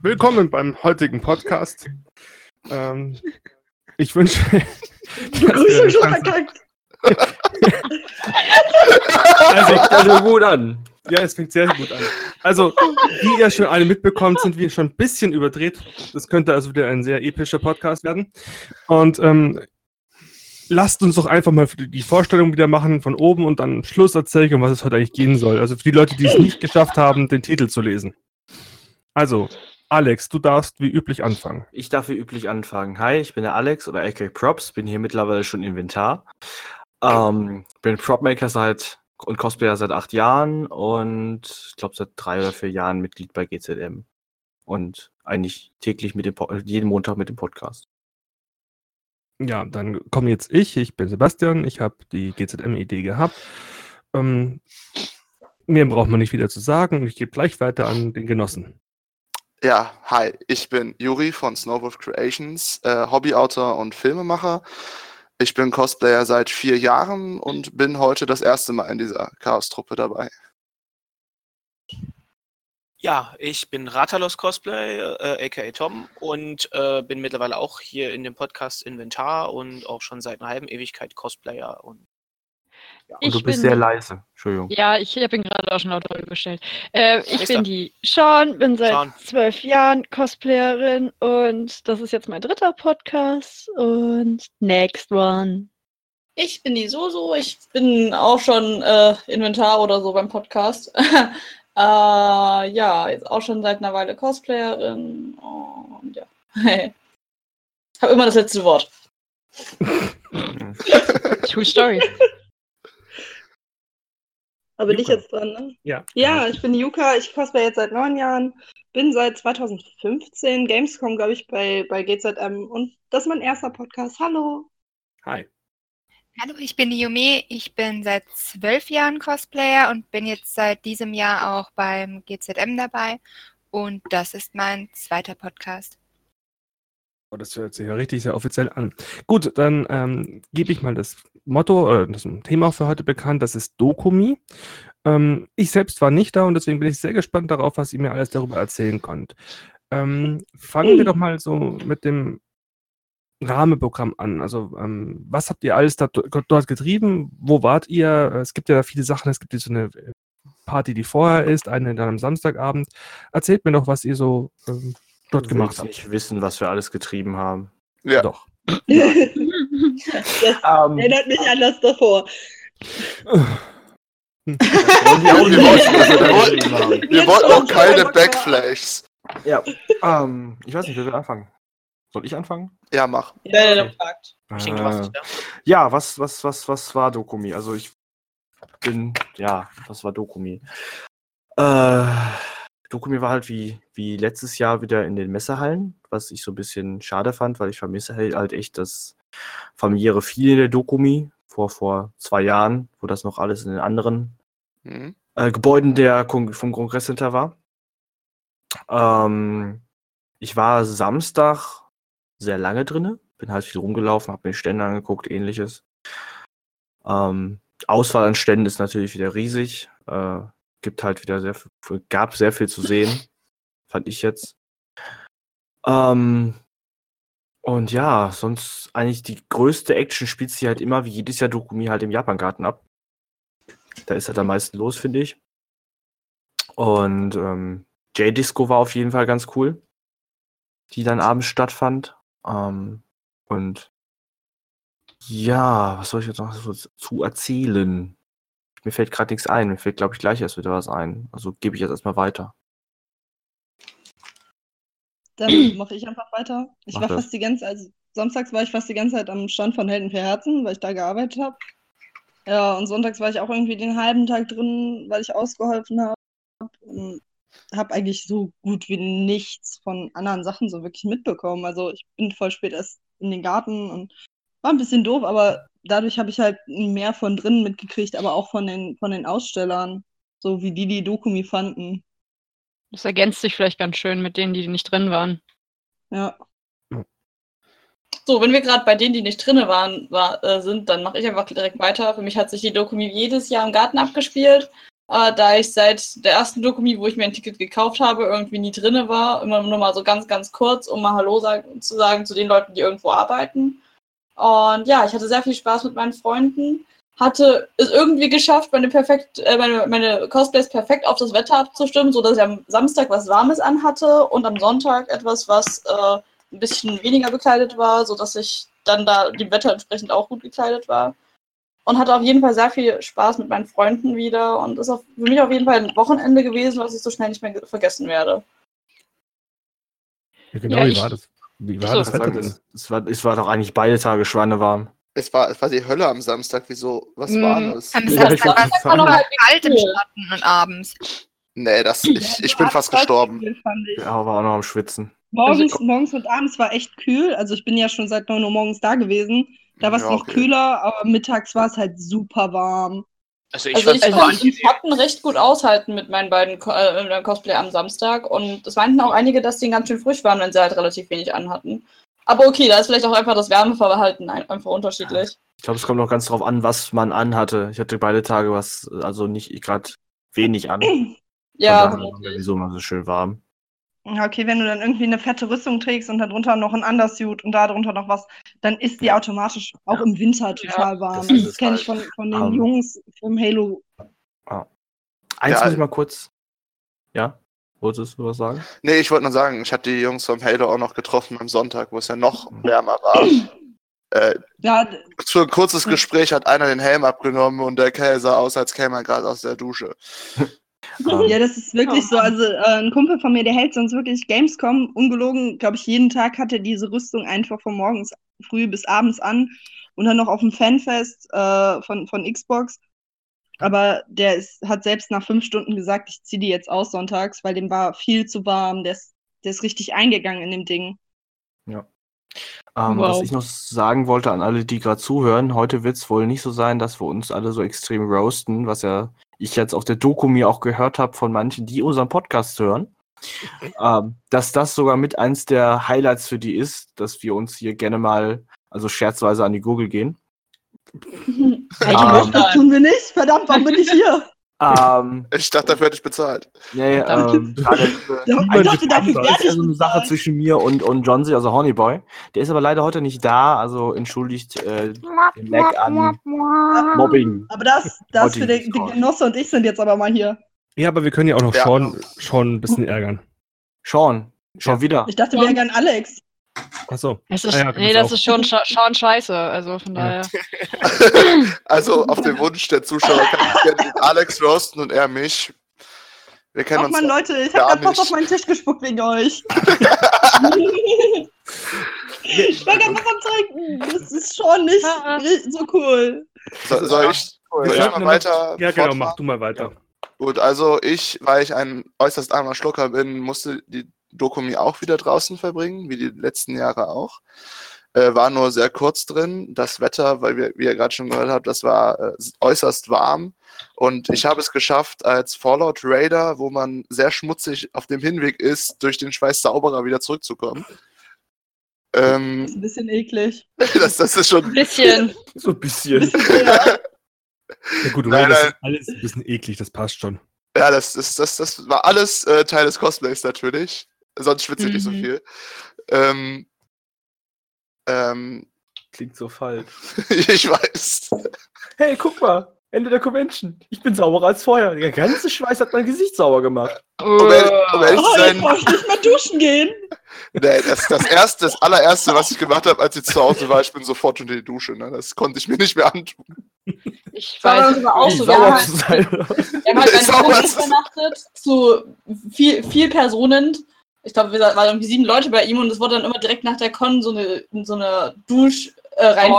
Willkommen beim heutigen Podcast. Ähm, ich wünsche. Begrüßung schon verkackt. also, Also gut an. ja, es fängt sehr gut an. Also, wie ihr schon alle mitbekommt, sind wir schon ein bisschen überdreht. Das könnte also wieder ein sehr epischer Podcast werden. Und ähm, lasst uns doch einfach mal die Vorstellung wieder machen von oben und dann Schluss erzählen, um was es heute eigentlich gehen soll. Also für die Leute, die es nicht geschafft haben, den Titel zu lesen. Also, Alex, du darfst wie üblich anfangen. Ich darf wie üblich anfangen. Hi, ich bin der Alex oder AK Props, bin hier mittlerweile schon Inventar. Ähm, bin Propmaker seit und Cosplayer seit acht Jahren und ich glaube seit drei oder vier Jahren Mitglied bei GZM. Und eigentlich täglich mit dem Po- jeden Montag mit dem Podcast. Ja, dann komme jetzt ich. Ich bin Sebastian. Ich habe die GZM-Idee gehabt. Ähm, mehr braucht man nicht wieder zu sagen. Ich gebe gleich weiter an den Genossen. Ja, hi, ich bin Juri von Snowwolf Creations, äh, Hobbyautor und Filmemacher. Ich bin Cosplayer seit vier Jahren und bin heute das erste Mal in dieser Chaos-Truppe dabei. Ja, ich bin Ratalos Cosplay, äh, aka Tom, und äh, bin mittlerweile auch hier in dem Podcast Inventar und auch schon seit einer halben Ewigkeit Cosplayer. Und Und Ich du bist bin- sehr leise. Entschuldigung. Ja, ich habe ihn gerade auch schon lauter gestellt. Äh, ich bin die Sean, bin seit Sean. zwölf Jahren Cosplayerin und das ist jetzt mein dritter Podcast und next one. Ich bin die Soso, ich bin auch schon äh, Inventar oder so beim Podcast. äh, ja, jetzt auch schon seit einer Weile Cosplayerin und ja. Ich habe immer das letzte Wort. True Story. Aber bin ich Yuka. jetzt dran, ne? Ja. Ja, ich bin Yuka, ich cosplay jetzt seit neun Jahren, bin seit 2015 Gamescom, glaube ich, bei, bei GZM und das ist mein erster Podcast. Hallo. Hi. Hallo, ich bin die Yume. Ich bin seit zwölf Jahren Cosplayer und bin jetzt seit diesem Jahr auch beim GZM dabei. Und das ist mein zweiter Podcast. Oh, das hört sich ja richtig sehr offiziell an. Gut, dann ähm, gebe ich mal das Motto oder das Thema für heute bekannt. Das ist Dokumi. Ähm, ich selbst war nicht da und deswegen bin ich sehr gespannt darauf, was ihr mir alles darüber erzählen könnt. Ähm, fangen wir doch mal so mit dem Rahmenprogramm an. Also, ähm, was habt ihr alles da, dort getrieben? Wo wart ihr? Es gibt ja viele Sachen. Es gibt jetzt so eine Party, die vorher ist, eine dann am Samstagabend. Erzählt mir doch, was ihr so ähm, dort Du gemacht habt. nicht wissen, was wir alles getrieben haben. Ja, Doch. Das Ähm, erinnert mich an das davor. wir haben. wollten auch keine Backflashes. Ja, ähm, ich weiß nicht, wer will anfangen? Soll ich anfangen? Ja, mach. Ja, du machst Äh, ja. Ja, was, was, was, was war Dokumi? Also ich bin, ja, was war Dokumi? Äh, Dokumi war halt wie, wie letztes Jahr wieder in den Messehallen, was ich so ein bisschen schade fand, weil ich vermisse halt, halt echt das familiäre Viel in der Dokumi vor, vor zwei Jahren, wo das noch alles in den anderen Mhm. äh, Gebäuden der Kon vom Kongresscenter war. Ähm, ich war Samstag sehr lange drinne, bin halt viel rumgelaufen, habe mir Stände angeguckt, ähnliches. Ähm, Auswahl an Ständen ist natürlich wieder riesig. Äh, gibt halt wieder sehr viel, gab sehr viel zu sehen, fand ich jetzt. Ähm, und ja, sonst eigentlich die größte Action spielt sich halt immer wie jedes Jahr Dokumi halt im Japangarten ab. Da ist halt am meisten los, finde ich. Und ähm, J-Disco war auf jeden Fall ganz cool, die dann abends stattfand. Ähm, und ja, was soll ich jetzt noch so zu erzählen? Mir fällt gerade nichts ein. Mir fällt, glaube ich, gleich erst wieder was ein. Also gebe ich jetzt erstmal weiter. Dann mache ich einfach weiter. Ich Mach war das. fast die ganze also samstags war ich fast die ganze Zeit am Stand von Helden für Herzen, weil ich da gearbeitet habe. Ja, und sonntags war ich auch irgendwie den halben Tag drin, weil ich ausgeholfen habe. Habe eigentlich so gut wie nichts von anderen Sachen so wirklich mitbekommen. Also ich bin voll spät erst in den Garten und war ein bisschen doof, aber dadurch habe ich halt mehr von drinnen mitgekriegt, aber auch von den, von den Ausstellern, so wie die die Dokumi fanden. Das ergänzt sich vielleicht ganz schön mit denen, die nicht drin waren. Ja. So, wenn wir gerade bei denen, die nicht drinne waren, war, äh, sind, dann mache ich einfach direkt weiter. Für mich hat sich die Dokumi jedes Jahr im Garten abgespielt. äh, da ich seit der ersten Dokumi, wo ich mir ein Ticket gekauft habe, irgendwie nie drinne war. Immer nur mal so ganz, ganz kurz, um mal Hallo sagen, zu sagen zu den Leuten, die irgendwo arbeiten. Und ja, ich hatte sehr viel Spaß mit meinen Freunden. Hatte es irgendwie geschafft, meine, perfekt, äh, meine, meine Cosplays perfekt auf das Wetter abzustimmen, sodass ich am Samstag was Warmes anhatte und am Sonntag etwas, was äh, ein bisschen weniger bekleidet war, sodass ich dann da dem Wetter entsprechend auch gut gekleidet war. Und hatte auf jeden Fall sehr viel Spaß mit meinen Freunden wieder und ist auf, für mich auf jeden Fall ein Wochenende gewesen, was ich so schnell nicht mehr ge- vergessen werde. Ja, genau, Ja, wie war das? Wie war das Wetter denn? Es, war, es war doch eigentlich beide Tage schweinewarm. Es war, es war die Hölle am Samstag. Wieso? Was Mm, war das? Am Ja, Samstag war wollte es noch halt kalt im. Schatten und abends. Nee, das, ich, ich bin fast gestorben. Ja, war auch noch am Schwitzen. Morgens, morgens und abends war echt kühl. Also ich bin ja schon seit 9 Uhr morgens da gewesen. Da war es Ja, noch okay. kühler, aber mittags war es halt super warm. Also ich also ich konnte den Schatten recht gut aushalten mit meinen beiden äh, mit meinem Cosplay am Samstag. Und es meinten auch einige, dass die ganz schön frisch waren, wenn sie halt relativ wenig anhatten. Aber okay, da ist vielleicht auch einfach das Wärmeverhalten ein- einfach unterschiedlich. Ich glaube, es kommt noch ganz drauf an, was man anhatte. Ich hatte beide Tage was, also nicht gerade wenig an. Ja, sowieso immer so schön warm. Ja, okay, wenn du dann irgendwie eine fette Rüstung trägst und darunter noch ein Undersuit und darunter noch was, dann ist die automatisch auch im Winter total warm. das Das, kenne ich halt. von, von den Ähm, Jungs vom Halo. Eins Ja, muss ich mal kurz. Ja? Wolltest du was sagen? Nee, ich wollte nur sagen, ich hatte die Jungs vom Halo auch noch getroffen am Sonntag, wo es ja noch wärmer war. Äh, Ja, für ein kurzes Gespräch hat einer den Helm abgenommen und der Kerl sah aus, als käme er gerade aus der Dusche. Ähm, ja, das ist wirklich so. Also äh, ein Kumpel von mir, der hält sonst wirklich Gamescom, ungelogen, glaube ich, jeden Tag hat er diese Rüstung einfach von morgens früh bis abends an und dann noch auf dem Fanfest äh, von, von Xbox. Aber der ist, hat selbst nach fünf Stunden gesagt, ich ziehe die jetzt aus sonntags, weil dem war viel zu warm. Der ist, der ist richtig eingegangen in dem Ding. Ähm, Was Wow. ich noch sagen wollte an alle, die gerade zuhören, heute wird es wohl nicht so sein, dass wir uns alle so extrem roasten, was ja ich jetzt auf der Doku mir auch gehört habe von manchen, die unseren Podcast hören. ähm, dass das sogar mit eins der Highlights für die ist, dass wir uns hier gerne mal, also scherzweise an die Gurgel gehen. Alter, Ähm, das tun wir nicht. Verdammt, warum bin ich hier? Ähm, Ich dachte, dafür hätte ich bezahlt. nee, ähm, gerade Ja, Niemand ich dachte, dafür bezahlt. Das werde ist ja ich so eine Sache zwischen mir und, und Johnsy, also Honeyboy. Der ist aber leider heute nicht da, also entschuldigt äh, den Lag an Mobbing. Aber das, das für den, raus. Genosse und ich sind jetzt aber mal hier. Ja, aber wir können ja auch noch Ja. Sean, Sean ein bisschen ärgern. Sean, schon wieder. Ich dachte, wir ärgern Alex. Achso. Es ist, Ah ja, du nee, das auch- ist schon, schon scheiße. Also von Ja. daher. Also auf den Wunsch der Zuschauer kann ich gerne Alex roasten und er mich. Wir kennen Ach uns. man, Leute, ich gar hab grad fast auf meinen Tisch gespuckt wegen euch. ich war ganz am Trinken. Das ist schon nicht Ah. so cool. So, soll ich, ich sollten mal weiter? Ja, genau, fortfahren? mach du mal weiter. Gut, also ich, weil ich ein äußerst armer Schlucker bin, musste die Dokumi auch wieder draußen verbringen, wie die letzten Jahre auch. Äh, war nur sehr kurz drin. Das Wetter, weil wir, wie ihr gerade schon gehört habt, das war äh, äußerst warm. Und ich habe es geschafft, als Fallout Raider, wo man sehr schmutzig auf dem Hinweg ist, durch den Schweiß Zauberer wieder zurückzukommen. Das Ähm, ist ein bisschen eklig. das, das ist schon. Ein bisschen. So ein bisschen. Ja. Ja gut, Nein, das nein. ist alles ein bisschen eklig, das passt schon. Ja, das, das, das, das war alles äh, Teil des Cosplays natürlich. Sonst schwitze ich nicht so Mhm. viel. Ähm, ähm, Klingt so falsch. ich weiß. Hey, guck mal. Ende der Convention. Ich bin sauberer als vorher. Der ganze Schweiß hat mein Gesicht sauber gemacht. Um, ehrlich- um ehrlich Oh, zu jetzt sein, brauch ich nicht mehr duschen gehen. nee, das, das erste, das allererste, was ich gemacht habe, als ich zu Hause war, ich bin sofort unter die Dusche. Ne? Das konnte ich mir nicht mehr antun. Ich war weiß. aber auch so. Wir sauer haben, zu halt, sein. wir haben halt eine Sauber übernachtet zu viel, viel Personen. Ich glaube, wir waren irgendwie sieben Leute bei ihm und es wurde dann immer direkt nach der Con so eine, so eine Dusch. Äh,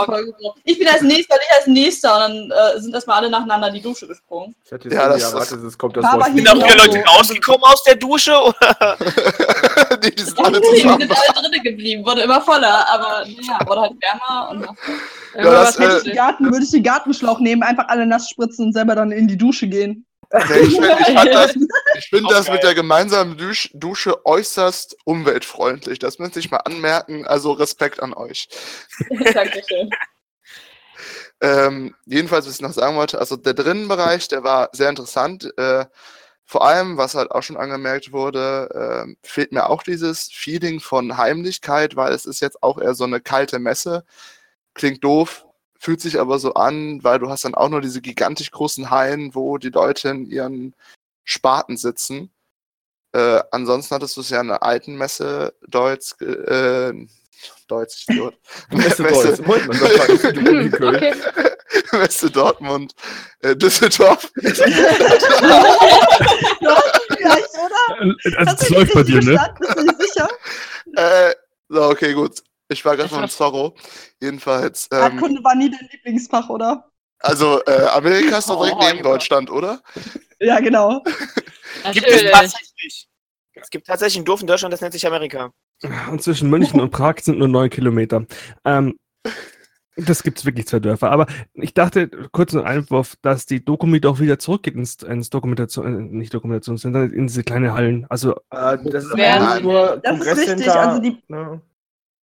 Ich bin als nächster, ich als nächster und dann äh, sind erstmal alle nacheinander in die Dusche gesprungen. Ich hatte jetzt Ja, das- erwartet, es kommt das Aber Wort. hier- Sind auch wieder Leute rausgekommen aus der Dusche? Oder? die, die sind alle Die zusammen. sind alle drinnen geblieben, wurde immer voller, aber naja, wurde halt wärmer und Ja, das, äh, hättest ich, du? Garten, würde ich den Gartenschlauch nehmen, einfach alle nass spritzen und selber dann in die Dusche gehen. Nee, ich finde das, ich find das geil. mit der gemeinsamen Dusch, Dusche äußerst umweltfreundlich. Das möchte ich mal anmerken. Also Respekt an euch. Dankeschön. Ähm, jedenfalls, was ich noch sagen wollte, also der Drinnenbereich, der war sehr interessant. Äh, vor allem, was halt auch schon angemerkt wurde, äh, fehlt mir auch dieses Feeling von Heimlichkeit, weil es ist jetzt auch eher so eine kalte Messe. Klingt doof, fühlt sich aber so an, weil du hast dann auch nur diese gigantisch großen Hallen, wo die Leute in ihren Spaten sitzen. Äh, ansonsten hattest du es ja in der alten Messe Deutsch, äh, Deutsch. Messe Deutsch. In Köln. Okay. Messe Dortmund, äh, Düsseldorf. Gleich, oder? Also, Hast es du läuft bei dir, ne? Bist du sicher? äh, so, okay, gut. Ich war gerade mal im Zorro. Jedenfalls, ähm, Erdkunde war nie dein Lieblingsfach, oder? also äh, Amerika ist doch direkt Oh, neben Junge. Deutschland, oder? Ja, genau. Gibt es tatsächlich. Es gibt tatsächlich ein Dorf in Deutschland, das nennt sich Amerika. Und zwischen München und Prag sind nur neun Kilometer. Ähm, das gibt es wirklich zwei Dörfer. Aber ich dachte, kurz ein Einwurf, dass die Dokumi doch wieder zurückgeht ins, ins Dokumentation, äh, nicht Dokumentationszentrum, in diese kleine Hallen. Also, Äh, das ist Ja, eigentlich nur das ist richtig, also die- ne?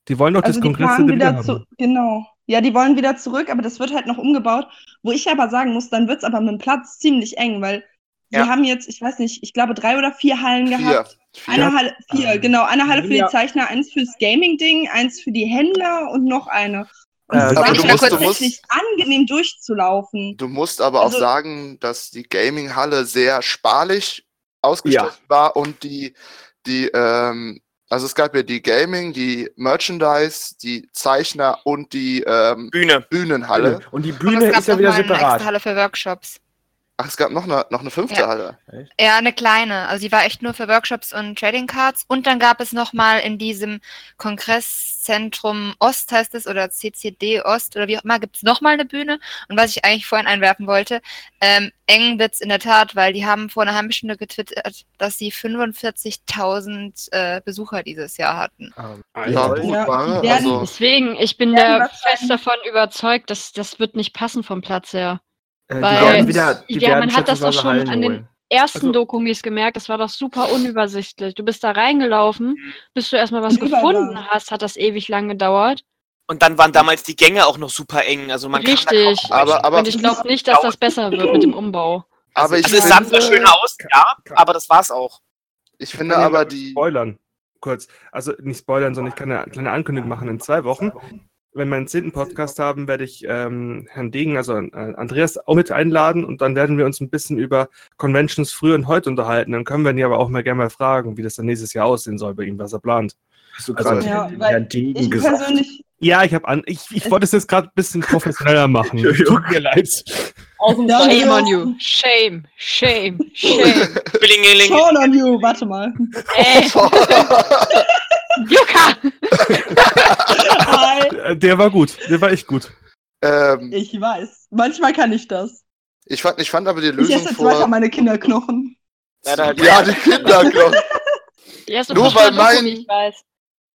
Die wollen doch Also das die Kongress fahren wieder wieder zu, haben. genau. Ja, die wollen wieder zurück, aber das wird halt noch umgebaut. Wo ich aber sagen muss, dann wird es aber mit dem Platz ziemlich eng, weil Ja. wir haben jetzt, ich weiß nicht, ich glaube drei oder vier Hallen Vier. gehabt. Vier. Eine Halle, vier, Ähm, genau. Eine Halle für ja. die Zeichner, eins fürs Gaming-Ding, eins für die Händler und noch eine. Und Äh, es du musst- du tatsächlich angenehm durchzulaufen. Du musst aber Also- auch sagen, dass die Gaming-Halle sehr sparlich ausgestattet war und die, die, ähm, also es gab ja die Gaming, die Merchandise, die Zeichner und die ähm, Bühne. Bühnenhalle. Und die Und Bühne es gab ist ja wieder mal eine separat. Halle für Workshops. Ach, es gab noch eine, noch eine fünfte Ja. Halle. Ja, eine kleine. Also die war echt nur für Workshops und Trading Cards. Und dann gab es nochmal in diesem Kongresszentrum Ost heißt es oder CCD Ost oder wie auch immer, gibt es nochmal eine Bühne. Und was ich eigentlich vorhin einwerfen wollte, ähm, eng wird's in der Tat, weil die haben vor einer halben Stunde getwittert, dass sie 45.000 äh, Besucher dieses Jahr hatten. Ähm, Ja, gut, Ja, werden- also, Deswegen, ich bin da fest davon überzeugt, dass das wird nicht passen vom Platz her. Äh, die Weil- wieder, die Ja, man hat das doch schon Hallen an den- holen. Ersten Also- Dokumis gemerkt, das war doch super unübersichtlich. Du bist da reingelaufen, bis du erstmal was gefunden hast, hat das ewig lang gedauert. Und dann waren damals die Gänge auch noch super eng. Also man Richtig. Kann aber, aber, Und ich glaube nicht, dass das besser wird mit dem Umbau. aber ich also es sah zwar finde, schön aus, ja, aber das war's auch. ich finde aber die, Spoilern. Kurz. Also nicht spoilern, sondern ich kann eine kleine Ankündigung machen. In zwei Wochen, wenn wir einen zehnten Podcast haben, werde ich ähm, Herrn Degen, also äh, Andreas, auch mit einladen und dann werden wir uns ein bisschen über Conventions früher und heute unterhalten. Dann können wir ihn aber auch mal gerne mal fragen, wie das dann nächstes Jahr aussehen soll bei ihm, was er plant. Hast du Also- gerade Ja, Herrn Degen Ich gesagt? persönlich Ja, ich habe an, ich, ich wollte es jetzt gerade ein bisschen professioneller machen. Tut mir leid. Shame on you. Shame, shame, shame. Blingeling. Shame on you, warte mal. Ey, Juka! Hi. Äh, Der war gut. Der war echt gut. ähm, Ich weiß. Manchmal kann ich das. ich, fand, ich fand aber die Ich Lösung esse jetzt weiter vor. meine Kinderknochen. Ja, die Kinderknochen. Die Nur weil mein- ich.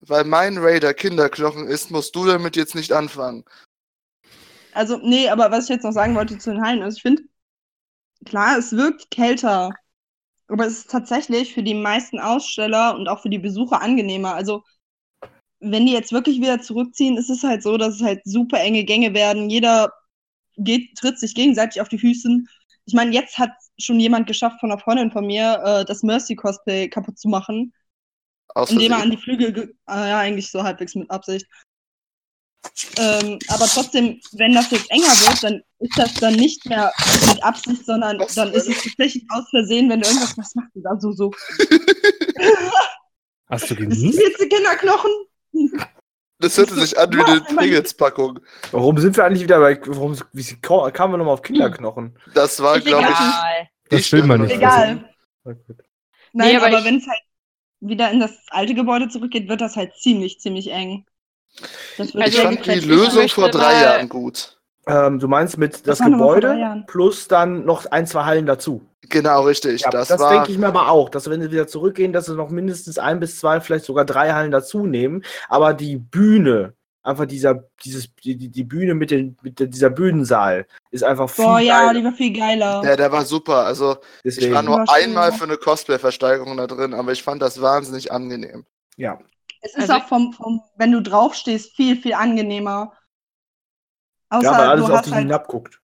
Weil mein Raider Kinderknochen ist, musst du damit jetzt nicht anfangen. Also, nee, aber was ich jetzt noch sagen wollte zu den Hallen, also ich finde, klar, es wirkt kälter, aber es ist tatsächlich für die meisten Aussteller und auch für die Besucher angenehmer. Also, wenn die jetzt wirklich wieder zurückziehen, ist es halt so, dass es halt super enge Gänge werden. Jeder geht, tritt sich gegenseitig auf die Füße. Ich meine, jetzt hat schon jemand geschafft von einer Freundin von mir, äh, das Mercy-Cosplay kaputt zu machen. Aus indem er an die Flügel, ge- ah, ja, eigentlich so halbwegs mit Absicht. Ähm, aber trotzdem, wenn das jetzt enger wird, dann ist das dann nicht mehr mit Absicht, sondern Was dann ist es tatsächlich aus Versehen, wenn du irgendwas, was machst du da so, so? Hast du Das genießt? sind jetzt die Kinderknochen? Das hörte sich an wie eine Pringles-Packung. Warum sind wir eigentlich wieder bei. Warum wie, ka- kamen wir nochmal auf Kinderknochen? Das war, glaube ich. Das will man nicht. Egal. Na. Nein, aber aber, wenn es halt wieder in das alte Gebäude zurückgeht, wird das halt ziemlich, ziemlich eng. Das wird Ich Also, sehr fand die. Lösung vor drei mal- Jahren gut. Ähm, du meinst mit das drei Gebäude plus dann noch ein, zwei Hallen dazu. Genau, richtig. Ja, das das war. denke ich mir aber auch, dass wenn sie wieder zurückgehen, dass sie noch mindestens ein bis zwei, vielleicht sogar drei Hallen dazu nehmen. Aber die Bühne, einfach dieser, dieses, die, die Bühne mit, den, mit der- dieser Bühnensaal ist einfach viel Boah, ja, geiler. die war viel geiler. Ja, der war super. Also, ich Deswegen, war nur war einmal für eine Cosplay-Versteigerung da drin, aber ich fand das wahnsinnig angenehm. ja. Es ist Also- auch vom, vom, wenn du draufstehst, viel, viel angenehmer. Außer Ja, weil alles du auf dich halt, hinabguckt.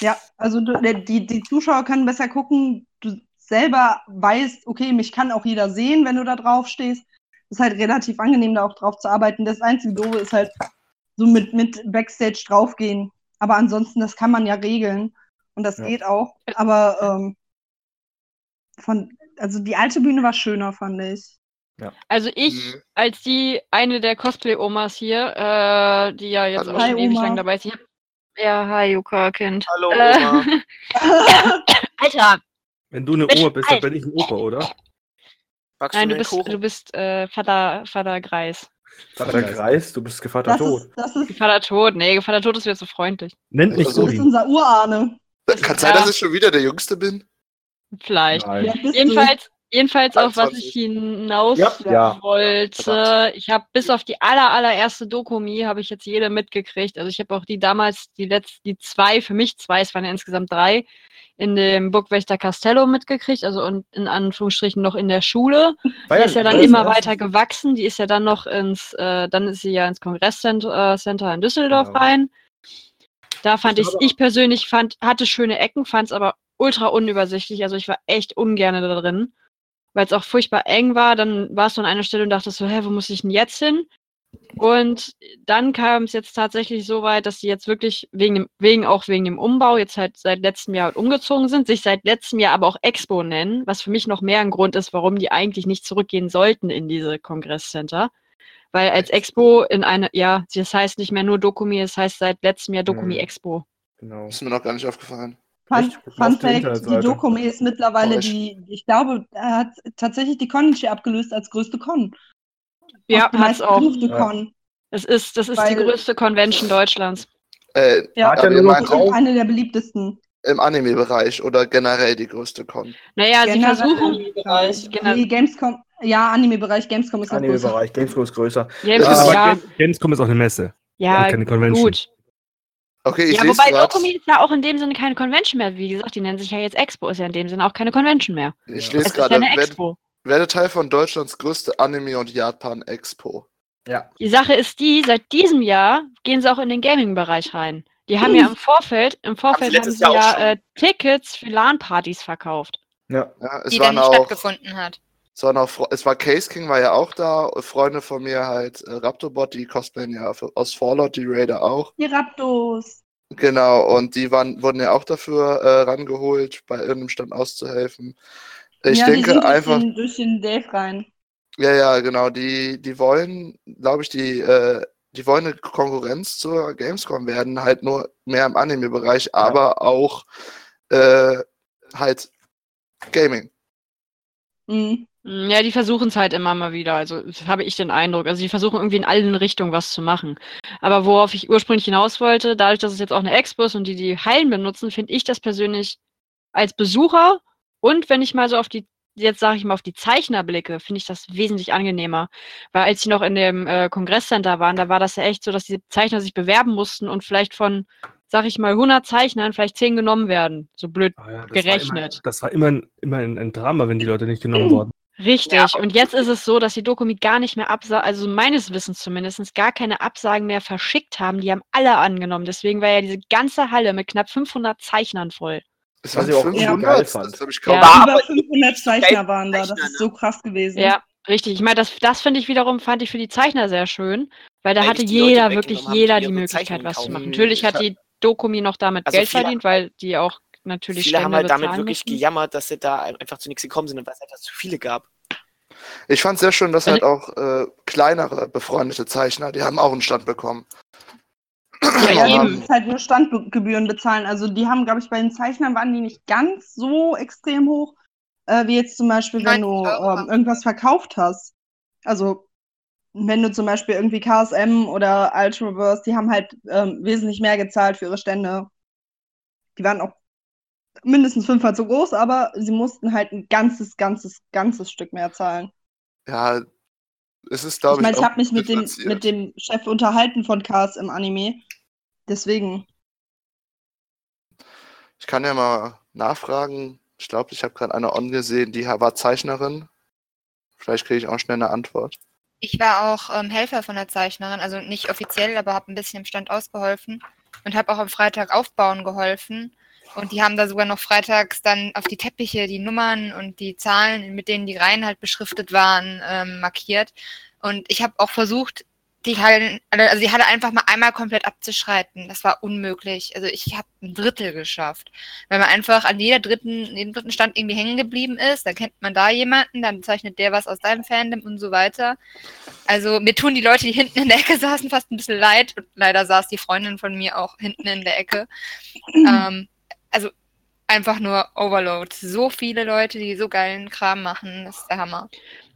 ja, also du, die, die Zuschauer können besser gucken. Du selber weißt, okay, mich kann auch jeder sehen, wenn du da drauf stehst. Ist halt relativ angenehm, da auch drauf zu arbeiten. Das einzige Doofe ist halt so mit, mit Backstage draufgehen. Aber ansonsten, das kann man ja regeln. Und das Ja. geht auch. Aber ähm, von, also die alte Bühne war schöner, fand ich. Also ich, Mhm. als die eine der Cosplay-Omas hier, äh, die ja jetzt Hallo. auch schon Hi, ewig Oma. lang dabei ist, ich hab, ja, hi, Yuka-Kind. Hallo, Äh, Oma. Alter, Wenn du eine Oma bist, dann bin ich ein Opa, oder? Magst nein, du du bist, Kuchen? du bist äh, Vater, Vater Greis. Vater Kreis, du bist Gevatter Das tot. ist, das ist, Vater Tot, nee, Vater Tot ist wieder zu freundlich. Nennt mich Also- das ist Odin. unser Urahne. Kann sein, Ja. dass ich schon wieder der Jüngste bin? Vielleicht. Nein. bist Jedenfalls, jedenfalls auf was 23. ich hinaus Ja, ja. wollte. Ich habe bis auf die aller, allererste Dokumi habe ich jetzt jede mitgekriegt. Also ich habe auch die damals, die letzten, die zwei, für mich zwei, es waren ja insgesamt drei, in dem Burgwächter Castello mitgekriegt, also und in Anführungsstrichen noch in der Schule. War Die ist ja dann war immer weiter gewachsen. Die ist ja dann noch ins, äh, dann ist sie ja ins Kongresscenter äh, in Düsseldorf Genau. rein. Da fand Ich ich persönlich fand, hatte schöne Ecken, fand es aber ultra unübersichtlich. Also ich war echt ungern da drin, weil es auch furchtbar eng war. Dann warst du an einer Stelle und dachtest so, hä, wo muss ich denn jetzt hin? Und dann kam es jetzt tatsächlich so weit, dass sie jetzt wirklich wegen dem, wegen auch wegen dem Umbau jetzt halt seit letztem Jahr umgezogen sind, sich seit letztem Jahr aber auch Expo nennen, was für mich noch mehr ein Grund ist, warum die eigentlich nicht zurückgehen sollten in diese Kongresscenter. Weil als Expo in eine, ja, das heißt nicht mehr nur Dokumi, es heißt seit letztem Jahr Dokumi Mhm. Expo. Genau. Ist mir noch gar nicht aufgefallen. Fun, Fun Fact, die. Dokumi ist mittlerweile Täusch. die, ich glaube, er hat tatsächlich die Konichi abgelöst als größte Con. Ja, Auch hat's auch. Ja. Con. Es ist, das ist die größte Convention Deutschlands. Äh, Ja, Hat ja und eine der beliebtesten. im Anime-Bereich oder generell die größte Con? Naja, sie Generell versuchen, Anime-Bereich. Genau. Nee, Gamescom, ja, Anime-Bereich, Gamescom ist noch größer. Anime-Bereich, Gamescom ist größer. ja, Ja, Aber ja, Gen- Gamescom ist auch eine Messe. ja, keine Convention. gut. Okay, ich Ja, wobei Dokumi ist ja auch in dem Sinne keine Convention mehr. Wie gesagt, die nennen sich ja jetzt Expo, ist ja in dem Sinne auch keine Convention mehr. ich Ja. Lese gerade, eine werde, Expo. werde Teil von Deutschlands größte Anime- und Japan-Expo. Ja. Die Sache ist die, seit diesem Jahr gehen sie auch in den Gaming-Bereich rein. Die haben ja im Vorfeld, im Vorfeld haben sie Jahr ja äh, Tickets für LAN-Partys verkauft. Ja. Ja, es die dann waren nicht auch, stattgefunden hat. Es waren auch, es war Case King war ja auch da, Freunde von mir halt, äh, Raptorbot, die cosplayen ja aus Fallout, die Raider auch. Die Raptos. Genau, und die waren, wurden ja auch dafür äh, rangeholt, bei irgendeinem Stand auszuhelfen. Ich ja, die denke sind einfach, Durch den, durch den Dave rein. ja, ja, genau, die, die wollen, glaube ich, die, äh, die wollen eine Konkurrenz zur Gamescom werden, halt nur mehr im Anime-Bereich, aber auch äh, halt Gaming. Mhm. Mm, Ja, die versuchen es halt immer mal wieder. Also habe ich den Eindruck. Also die versuchen irgendwie in allen Richtungen was zu machen. Aber worauf ich ursprünglich hinaus wollte, dadurch, dass es jetzt auch eine Expo ist und die die Hallen benutzen, finde ich das persönlich als Besucher und wenn ich mal so auf die, jetzt sage ich mal, auf die Zeichner blicke, finde ich das wesentlich angenehmer. Weil als sie noch in dem äh, Kongresscenter waren, da war das ja echt so, dass die Zeichner sich bewerben mussten und vielleicht von, sag ich mal, 100 Zeichnern vielleicht 10 genommen werden. So blöd Ah ja, das Gerechnet. War immer, das war immer, ein, immer ein, ein Drama, wenn die Leute nicht genommen wurden. Richtig. und jetzt ist es so, dass die Dokumi gar nicht mehr absagen, also meines Wissens zumindest, gar keine Absagen mehr verschickt haben. Die haben alle angenommen. Deswegen war ja diese ganze Halle mit knapp 500 Zeichnern voll. Was waren ich auch geil 500, fand. das habe ich kaum. Ja. War Über aber 500 Zeichner waren da. Das ist so krass gewesen. Ja, richtig. Ich meine, das, das finde ich wiederum, fand ich für die Zeichner sehr schön, weil da Weil hatte jeder, wirklich jeder die Möglichkeit, Zeichnungen was zu machen. Natürlich hat die Dokumi noch damit Also Geld verdient, weil die auch natürlich Viele haben halt damit wirklich gejammert, dass sie da einfach zu nichts gekommen sind und weil es einfach zu viele gab. Ich fand es sehr schön, dass Also- halt auch äh, kleinere befreundete Zeichner, die haben auch einen Stand bekommen. Ja, müssen halt nur Standgebühren bezahlen. Also die haben, glaube ich, bei den Zeichnern waren die nicht ganz so extrem hoch, äh, wie jetzt zum Beispiel, wenn du 90 Euro. ähm, irgendwas verkauft hast. Also wenn du zum Beispiel irgendwie KSM oder Ultraverse, die haben halt ähm, wesentlich mehr gezahlt für ihre Stände. Die waren auch mindestens fünfmal zu groß, aber sie mussten halt ein ganzes, ganzes, ganzes Stück mehr zahlen. Ja, es ist, Ich glaube ich, meine, ich habe mich mit dem, mit dem Chef unterhalten von KSM Anime. Deswegen. Ich kann ja mal nachfragen. Ich glaube, ich habe gerade eine On gesehen, die war Zeichnerin. Vielleicht kriege ich auch schnell eine Antwort. Ich war auch ähm, Helfer von der Zeichnerin, also nicht offiziell, aber habe ein bisschen im Stand ausgeholfen und habe auch am Freitag aufbauen geholfen. Und die haben da sogar noch freitags dann auf die Teppiche die Nummern und die Zahlen, mit denen die Reihen halt beschriftet waren, ähm, markiert. Und ich habe auch versucht, die Halle, also die Halle einfach mal einmal komplett abzuschreiten. Das war unmöglich. Also ich habe ein Drittel geschafft. Weil man einfach an jeder dritten, jedem dritten Stand irgendwie hängen geblieben ist, dann kennt man da jemanden, dann zeichnet der was aus deinem Fandom und so weiter. Also mir tun die Leute, die hinten in der Ecke saßen, fast ein bisschen leid. Und leider saß die Freundin von mir auch hinten in der Ecke. ähm, also einfach nur Overload. So viele Leute, die so geilen Kram machen, das ist der Hammer.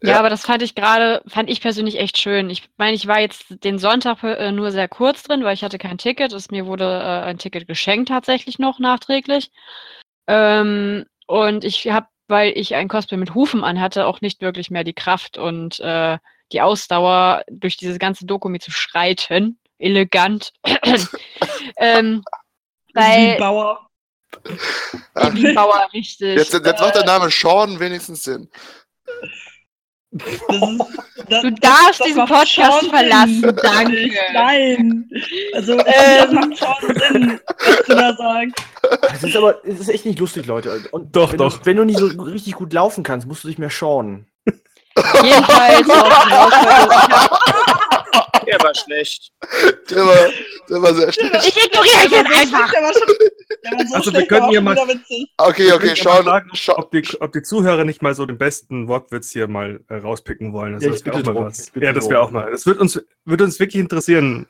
Ja, Ja. aber das fand ich gerade, fand ich persönlich echt schön. Ich meine, ich war jetzt den Sonntag äh, nur sehr kurz drin, weil ich hatte kein Ticket. Es, mir wurde äh, ein Ticket geschenkt tatsächlich noch nachträglich. Ähm, und ich habe, weil ich ein Cosplay mit Hufen anhatte, auch nicht wirklich mehr die Kraft und äh, die Ausdauer, durch dieses ganze Dokumi zu schreiten. Elegant. ähm, weil Bauer. wie Bauer richtig. Jetzt, jetzt macht der Name Sean wenigstens Sinn. Das ist, das, Du darfst das diesen Podcast schon verlassen, Sinn. danke. Nein. Also, das Ähm. macht schon Sinn, was du da sagst. Es ist aber, es ist echt nicht lustig, Leute. Und Doch, wenn doch. Du, wenn du nicht so richtig gut laufen kannst, musst du dich mehr schauen. Jedenfalls Der war schlecht. Der war, der war sehr schlecht. Ich ignoriere ihn jetzt einfach. Der war schon, der war so Also, wir schlecht, können hier mal-. Okay, okay, Sean. fragen, Sean ob, die, ob die Zuhörer nicht mal so den besten Wortwitz hier mal äh, rauspicken wollen. Also Ja, das wäre auch mal drum, was. Ja, das wäre auch mal. Das wird uns, wird uns wirklich interessieren,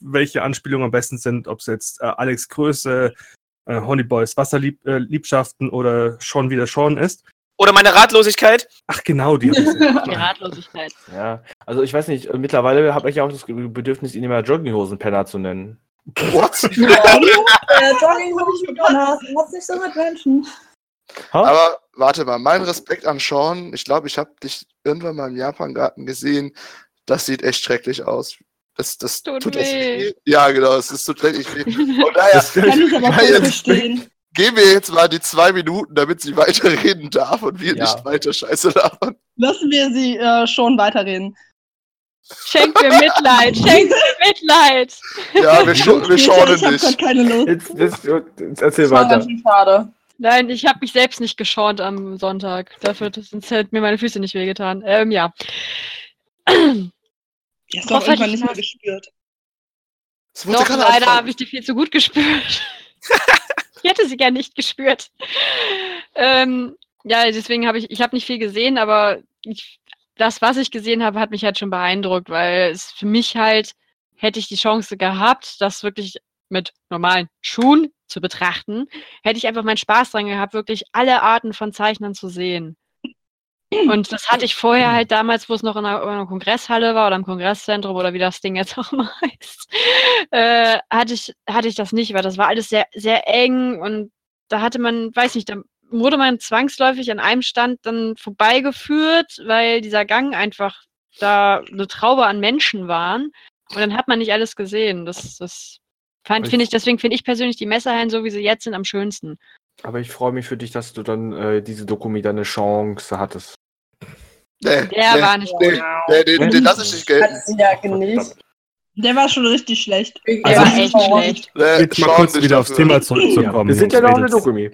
welche Anspielungen am besten sind, ob es jetzt äh, Alex Größe, äh, Honeyboys Wasserliebschaften äh, Liebschaften oder schon wieder Sean ist. Oder meine Ratlosigkeit. Ach genau, die. Die Ratlosigkeit. Ja, also ich weiß nicht, äh, mittlerweile habe ich ja auch das Bedürfnis, ihn immer Jogginghosenpenner zu nennen. What? Äh, Jogging habe ich mit Hasen. Was nicht so mit Menschen. Ha? Aber warte mal, mein Respekt an Sean. Ich glaube, ich habe dich irgendwann mal im Japan-Garten gesehen. Das sieht echt schrecklich aus. Das, das Tut tut echt weh. Ja, genau, es ist tut wirklich weh. Von daher, Das- Kann ich aber voll verstehen. Geben wir jetzt mal die zwei Minuten, damit sie weiterreden darf und wir Ja. nicht weiter Scheiße labern. Lassen wir sie äh, schon weiterreden. Schenk mir Mitleid, schenk mir Mitleid. Ja, wir, scho wir schonen ich dich. gerade keine Lust. Jetzt, jetzt, jetzt erzähl weiter. schade. Nein, ich habe mich selbst nicht geschont am Sonntag. Dafür sonst hätten mir meine Füße nicht wehgetan. Ähm, ja. Die hast du auch irgendwann ich nicht mehr gespürt. Doch, leider habe ich die viel zu gut gespürt. ich hätte sie gern nicht gespürt. Ähm, ja, deswegen habe ich, ich habe nicht viel gesehen, aber ich, das, was ich gesehen habe, hat mich halt schon beeindruckt, weil es für mich halt, hätte ich die Chance gehabt, das wirklich mit normalen Schuhen zu betrachten, hätte ich einfach meinen Spaß dran gehabt, wirklich alle Arten von Zeichnern zu sehen. Und das hatte ich vorher halt damals, wo es noch in einer, in einer Kongresshalle war oder im Kongresszentrum oder wie das Ding jetzt auch mal heißt, äh, hatte, ich, hatte ich das nicht, weil das war alles sehr, sehr eng und da hatte man, weiß nicht, da wurde man zwangsläufig an einem Stand dann vorbeigeführt, weil dieser Gang einfach da eine Traube an Menschen waren und dann hat man nicht alles gesehen. Das, das fand, finde ich, deswegen finde ich persönlich die Messerhallen, so wie sie jetzt sind, am schönsten. Aber ich freue mich für dich, dass du dann äh, diese Dokumi deine Chance hattest. Nee, Der nee, war nicht nee, gut. nee, den, den lasse ich nicht. Hat sie ja. Der war schon richtig schlecht. Der Also- war echt schlecht. Nee, Jetzt mal kurz wieder aufs. Thema zurückzukommen. wir sind ja noch eine. Dokumi.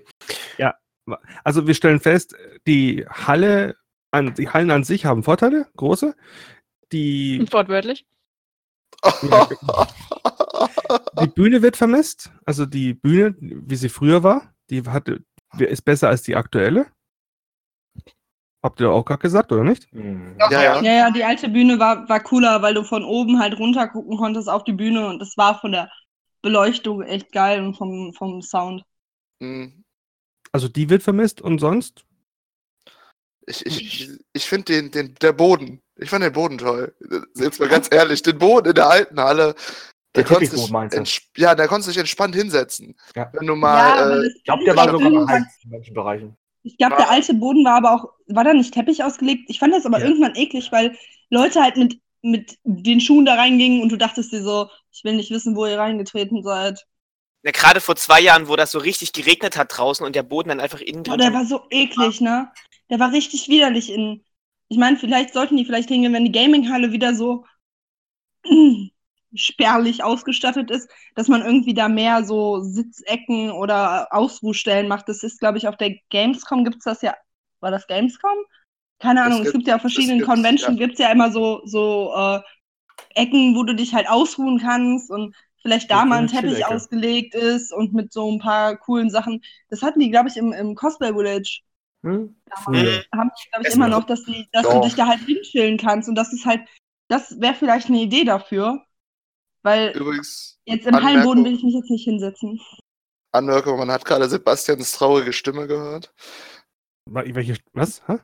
Also wir stellen fest, die Halle an, die Hallen an sich haben Vorteile, große. Die, Wortwörtlich. die Bühne wird vermisst. Also die Bühne, wie sie früher war, die hatte, ist besser als die aktuelle. Habt ihr auch gerade gesagt, oder nicht? Hm. ja, ja. Ja, ja, die alte Bühne war, war cooler, weil du von oben halt runter gucken konntest auf die Bühne und das war von der Beleuchtung echt geil und vom, vom Sound. Hm. Also die wird vermisst und sonst? Ich, ich, ich finde den, den, der Boden. Ich fand den Boden toll. Jetzt mal ganz ehrlich, den Boden in der alten Halle. Der konntest Teppichboden dich meinst Ja, da konntest du dich entspannt hinsetzen. Ja. Wenn du ja, mal. aber äh, Ich glaube, der war sogar in manchen Bereichen. Ich glaube, der alte Boden war aber auch, war da nicht Teppich ausgelegt? Ich fand das aber Ja. irgendwann eklig, weil Leute halt mit, mit den Schuhen da reingingen und du dachtest dir so, ich will nicht wissen, wo ihr reingetreten seid. Ja, gerade vor zwei Jahren, wo das so richtig geregnet hat draußen und der Boden dann einfach innen drin. der war so eklig, ne? Der war richtig widerlich innen. ich meine, vielleicht sollten die vielleicht hingehen, wenn die Gaminghalle wieder so spärlich ausgestattet ist, dass man irgendwie da mehr so Sitzecken oder Ausruhstellen macht. Das ist, glaube ich, auf der Gamescom gibt es das ja. War das Gamescom? Keine Ahnung, es gibt- gibt, ja auf verschiedenen es gibt, Conventions ja. gibt es ja immer so, so äh, Ecken, wo du dich halt ausruhen kannst und vielleicht da mal ein Teppich ausgelegt ist und mit so ein paar coolen Sachen. Das hatten die, glaube ich, im, im Cosplay Village Hm? Früher. haben die, glaube ich, Es- immer noch, dass, die, dass du dich da halt hinchillen kannst. Und das ist halt, das wäre vielleicht eine Idee dafür. Weil Übrigens, jetzt im Anmerkung. Hallenboden will ich mich jetzt nicht hinsetzen. Anmerkung, man hat gerade Sebastians traurige Stimme gehört. Welche, was? Hä?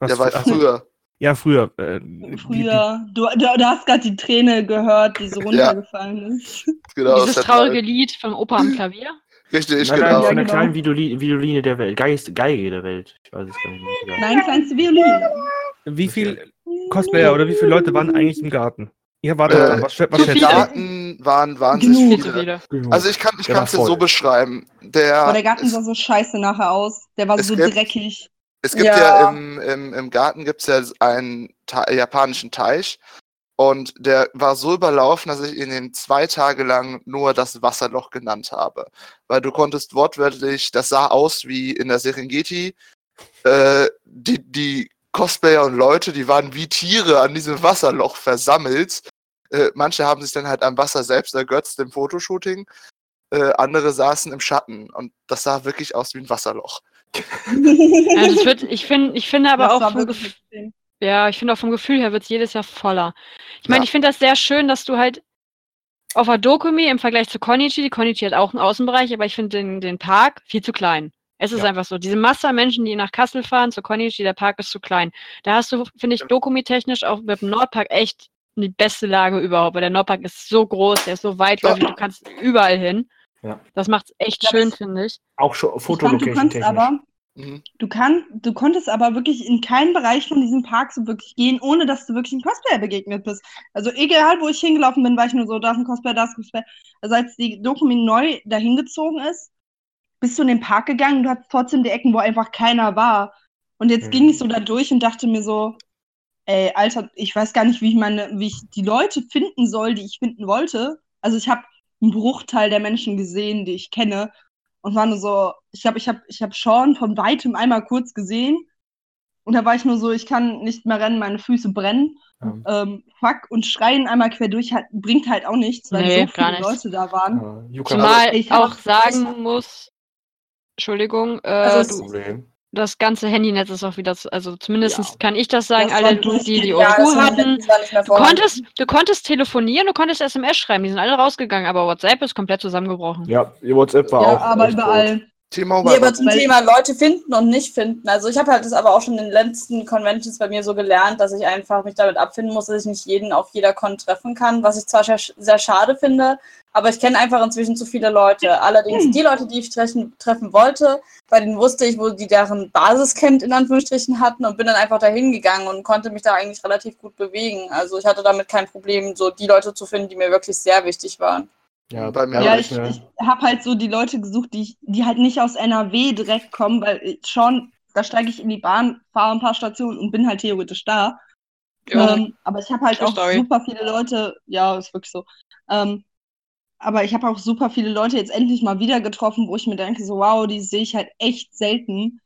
Was Der war früher. Ja, früher. Äh, die- die- Früher, du, du, du hast gerade die Träne gehört, die so runtergefallen ist. Genau, Dieses traurige Zeit. Lied vom Opa am Klavier. Richtig, Nein, genau. von der genau. kleinen Videoli- Violine der Welt. Geist, Geige der Welt. Ich weiß es gar nicht mehr. Egal. Nein, kleinste Violine. Wie viele Cosplayer oder wie viele Leute waren eigentlich im Garten? Ihr wart Äh. Was, was Die? Daten waren wahnsinnig Genug. Viele. Genug. Also ich kann ich es dir so beschreiben. Der, Boah, der Garten es, sah so scheiße nachher aus. Der war so gibt- dreckig. es gibt ja, Ja. im, im, im Garten gibt's ja einen Ta japanischen Teich und der war so überlaufen, dass ich ihn den zwei Tage lang nur das Wasserloch genannt habe. Weil du konntest wortwörtlich, das sah aus wie in der Serengeti, äh, die, die Cosplayer und Leute, die waren wie Tiere an diesem Wasserloch versammelt. Äh, manche haben sich dann halt am Wasser selbst ergötzt im Fotoshooting. Äh, andere saßen im Schatten und das sah wirklich aus wie ein Wasserloch. Also es wird, ich, find, ich finde aber auch vom, wirklich Gef extrem. ja, ich finde auch vom Gefühl her wird es jedes Jahr voller. Ich meine, Ja. ich finde das sehr schön, dass du halt auf der Dokumi im Vergleich zu Konichi, die Konichi hat auch einen Außenbereich, aber ich finde den, den Park viel zu klein. Es ist Ja. einfach so. Diese Masse an Menschen, die nach Kassel fahren, zu Konichi, der Park ist zu klein. Da hast du, finde ich, Dokumi-technisch auch mit dem Nordpark echt die beste Lage überhaupt, weil der Nordpark ist so groß, der ist so weitläufig, du kannst überall hin. Ja. Das macht's echt Ja, schön, das- finde ich. Auch schon Fotolocation konntest technisch. aber, Mhm. du, kann, du konntest aber wirklich in keinen Bereich von diesem Park so wirklich gehen, ohne dass du wirklich einem Cosplayer begegnet bist. Also egal, wo ich hingelaufen bin, war ich nur so, da ist ein Cosplayer, da ist ein Cosplayer. Also als die Dokumi neu dahin gezogen ist, bist du in den Park gegangen, du hattest trotzdem die Ecken, wo einfach keiner war. Und jetzt Mhm. ging ich so da durch und dachte mir so, ey, Alter, ich weiß gar nicht, wie ich meine, wie ich die Leute finden soll, die ich finden wollte. Also ich habe einen Bruchteil der Menschen gesehen, die ich kenne. Und war nur so, ich habe ich hab, ich hab Sean von weitem einmal kurz gesehen. Und da war ich nur so, ich kann nicht mehr rennen, meine Füße brennen. Ja. Ähm, fuck, und schreien einmal quer durch halt, bringt halt auch nichts, weil Nee, so gar viele. Leute da waren. Ja, Zumal ich auch- sagen muss, Entschuldigung, äh, Also du, das ganze Handynetz ist auch wieder, zu- also zumindest Ja. kann ich das sagen, Das alle, die die Ja, O2 das war hatten. Du konntest, du konntest telefonieren, du konntest SMS schreiben, die sind alle rausgegangen, aber WhatsApp ist komplett zusammengebrochen. Ja, ihr WhatsApp war Ja, auch. aber überall. Timo Nee, aber zum Thema Leute finden und nicht finden. Also ich habe halt das aber auch schon in den letzten Conventions bei mir so gelernt, dass ich einfach mich damit abfinden muss, dass ich nicht jeden auf jeder Con treffen kann, was ich zwar sehr, sehr schade finde, aber ich kenne einfach inzwischen zu viele Leute. Allerdings die Leute, die ich treffen, treffen wollte, bei denen wusste ich, wo die deren Basiscamp in Anführungsstrichen hatten und bin dann einfach dahin gegangen und konnte mich da eigentlich relativ gut bewegen. Also ich hatte damit kein Problem, so die Leute zu finden, die mir wirklich sehr wichtig waren. Ja, Bei mir ja, aber ich, ne? ich habe halt so die Leute gesucht, die, ich, die halt nicht aus NRW direkt kommen, weil ich schon, da steige ich in die Bahn, fahre ein paar Stationen und bin halt theoretisch da. Ja. Ähm, aber ich habe halt auch story. super viele Leute, ja, ist wirklich so. Ähm, aber ich habe auch super viele Leute jetzt endlich mal wieder getroffen, wo ich mir denke, so wow, die sehe ich halt echt selten.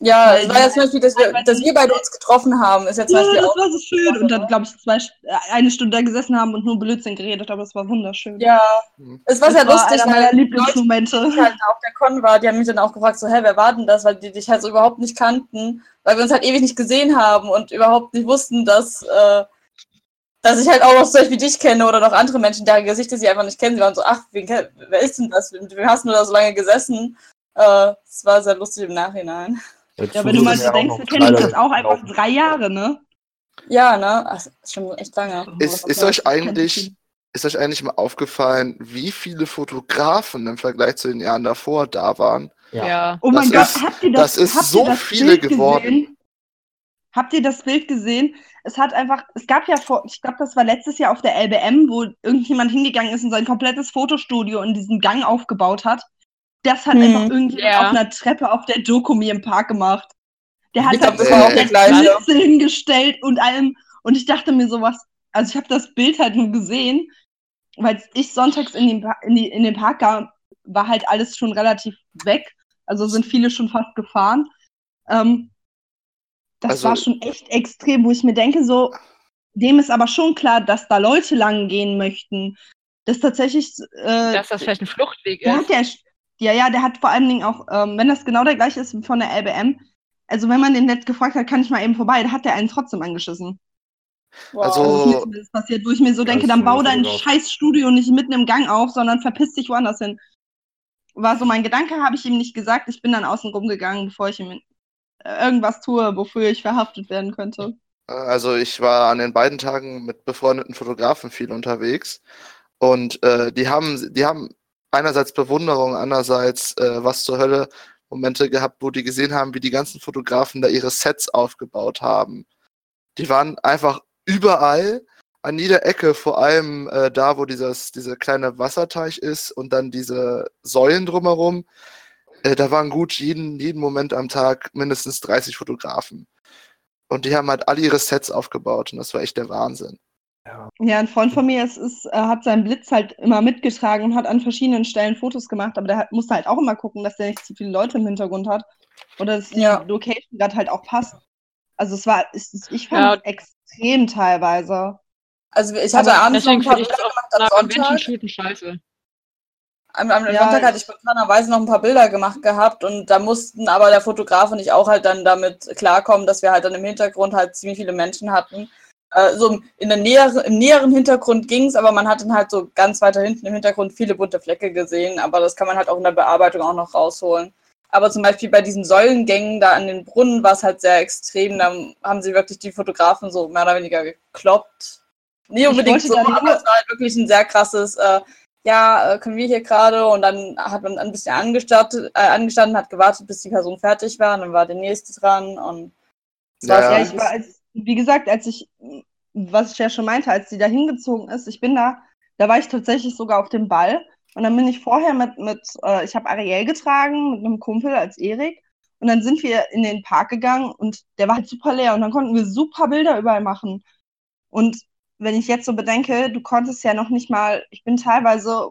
Ja, es war ja zum Beispiel, dass wir, dass wir beide uns getroffen haben, ist ja zum Ja, Beispiel das auch. war so schön. Und dann, glaube ich, zwei, äh, eine Stunde da gesessen haben und nur Blödsinn geredet, aber es war wunderschön. Ja, Mhm. es war das sehr war lustig, einer weil meiner die Leute, Lieblingsmomente. die halt auf der Con war, die haben mich dann auch gefragt, so, hä, wer war denn das? Weil die dich halt so überhaupt nicht kannten, weil wir uns halt ewig nicht gesehen haben und überhaupt nicht wussten, dass, äh, dass ich halt auch noch solche wie dich kenne oder noch andere Menschen, deren Gesichter sie einfach nicht kennen. Sie waren so, ach, wen, wer ist denn das? Mit wem hast du da so lange gesessen? Äh, Es war sehr lustig im Nachhinein. Ja, wenn du mal so denkst, wir kennen uns jetzt auch einfach drei Jahre, ne? Ja, ne? Ach, das ist schon echt lange. Ist, ist euch eigentlich, ist euch eigentlich mal aufgefallen, wie viele Fotografen im Vergleich zu den Jahren davor da waren? Ja. Ja. Oh mein Das Gott, ist- habt ihr das, das ist habt so ihr das viele Bild geworden. Gesehen? Habt ihr das Bild gesehen? Es hat einfach, es gab ja vor, ich glaube, das war letztes Jahr auf der LBM, wo irgendjemand hingegangen ist und sein komplettes Fotostudio in diesem Gang aufgebaut hat. Das hat Hm, einfach irgendjemand ja. auf einer Treppe auf der Dokumi im Park gemacht. Der hat halt der gleiche. Blitze hingestellt und allem. Und ich dachte mir sowas, also ich habe das Bild halt nur gesehen, weil ich sonntags in den, in, die, in den Park kam, war halt alles schon relativ weg. Also sind viele schon fast gefahren. Ähm, das Also- war schon echt extrem, wo ich mir denke, so, dem ist aber schon klar, dass da Leute lang gehen möchten. Das tatsächlich. Äh, Dass das vielleicht ein Fluchtweg der ist. hat ja, ja, der hat vor allen Dingen auch, ähm, wenn das genau der gleiche ist wie von der LBM, also wenn man den nett gefragt hat, kann ich mal eben vorbei, da hat der einen trotzdem angeschissen. Wow. Also- Also ist mir zumindest passiert, wo ich mir so denke, ist dann bau dein drauf. scheiß Studio nicht mitten im Gang auf, sondern verpiss dich woanders hin. War so mein Gedanke, habe ich ihm nicht gesagt. Ich bin dann außen rumgegangen, bevor ich ihm äh, irgendwas tue, wofür ich verhaftet werden könnte. Also ich war an den beiden Tagen mit befreundeten Fotografen viel unterwegs und äh, die haben, die haben einerseits Bewunderung, andererseits äh, was zur Hölle Momente gehabt, wo die gesehen haben, wie die ganzen Fotografen da ihre Sets aufgebaut haben. Die waren einfach überall an jeder Ecke, vor allem äh, da, wo dieses, dieser kleine Wasserteich ist und dann diese Säulen drumherum. Äh, da waren gut jeden, jeden Moment am Tag mindestens 30 Fotografen. Und die haben halt alle ihre Sets aufgebaut und das war echt der Wahnsinn. Ja, ein Freund von mir ist, ist, äh, hat seinen Blitz halt immer mitgetragen und hat an verschiedenen Stellen Fotos gemacht, aber der hat, musste halt auch immer gucken, dass der nicht zu viele Leute im Hintergrund hat oder dass die Ja. Location gerade halt auch passt. Also es war, es, ich fand Ja. es extrem teilweise. Also ich hatte Aber abends noch ein paar Bilder gemacht am Sonntag. scheiße. Am, am Ja, Sonntag hatte ich- ich spontanerweise noch ein paar Bilder gemacht gehabt und da mussten aber der Fotograf und ich auch halt dann damit klarkommen, dass wir halt dann im Hintergrund halt ziemlich viele Menschen hatten. Äh, so im- in der näheren, im näheren Hintergrund ging es, aber man hat dann halt so ganz weiter hinten im Hintergrund viele bunte Flecke gesehen, aber das kann man halt auch in der Bearbeitung auch noch rausholen. Aber zum Beispiel bei diesen Säulengängen da an den Brunnen war es halt sehr extrem. Da haben sie wirklich die Fotografen so mehr oder weniger gekloppt. Nie Ich unbedingt so, aber es war halt wirklich ein sehr krasses, äh, ja, äh, können wir hier gerade und dann hat man ein bisschen äh, angestanden, hat gewartet, bis die Person fertig war und dann war der nächste dran und Ja, Ja, ich war, als, wie gesagt, als ich, was ich ja schon meinte, als die da hingezogen ist, ich bin da, da war ich tatsächlich sogar auf dem Ball. Und dann bin ich vorher mit, mit äh, ich habe Ariel getragen mit einem Kumpel als Erik. Und dann sind wir in den Park gegangen und der war halt super leer. Und dann konnten wir super Bilder überall machen. Und wenn ich jetzt so bedenke, du konntest ja noch nicht mal, ich bin teilweise,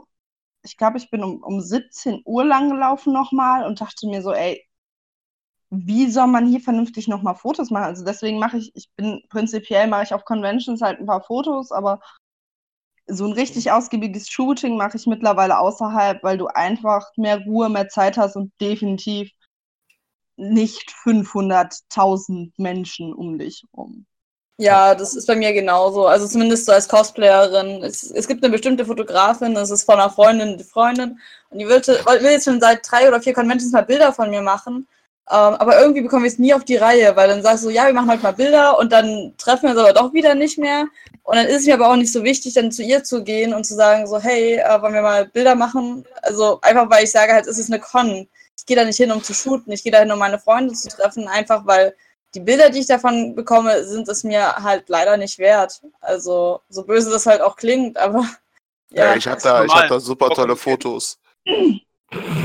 ich glaube, ich bin um, um 17 Uhr lang gelaufen nochmal und dachte mir so, ey, wie soll man hier vernünftig nochmal Fotos machen? Also deswegen mache ich, ich bin prinzipiell mache ich auf Conventions halt ein paar Fotos, aber so ein richtig ausgiebiges Shooting mache ich mittlerweile außerhalb, weil du einfach mehr Ruhe, mehr Zeit hast und definitiv nicht 500.000 Menschen um dich rum. Ja, das ist bei mir genauso. Also zumindest so als Cosplayerin. Es, es gibt eine bestimmte Fotografin, das ist von einer Freundin, die Freundin. Und die will, will jetzt schon seit drei oder vier Conventions mal Bilder von mir machen. Ähm, aber irgendwie bekomme ich es nie auf die Reihe, weil dann sagst du, ja, wir machen heute mal Bilder und dann treffen wir uns aber doch wieder nicht mehr. Und dann ist es mir aber auch nicht so wichtig, dann zu ihr zu gehen und zu sagen, so, hey, äh, wollen wir mal Bilder machen? Also einfach, weil ich sage halt, es ist eine Con. Ich gehe da nicht hin, um zu shooten. Ich gehe da hin, um meine Freunde zu treffen, einfach weil die Bilder, die ich davon bekomme, sind es mir halt leider nicht wert. Also, so böse das halt auch klingt, aber Ja, ja. ich habe da, ich hab da super tolle. Fotos.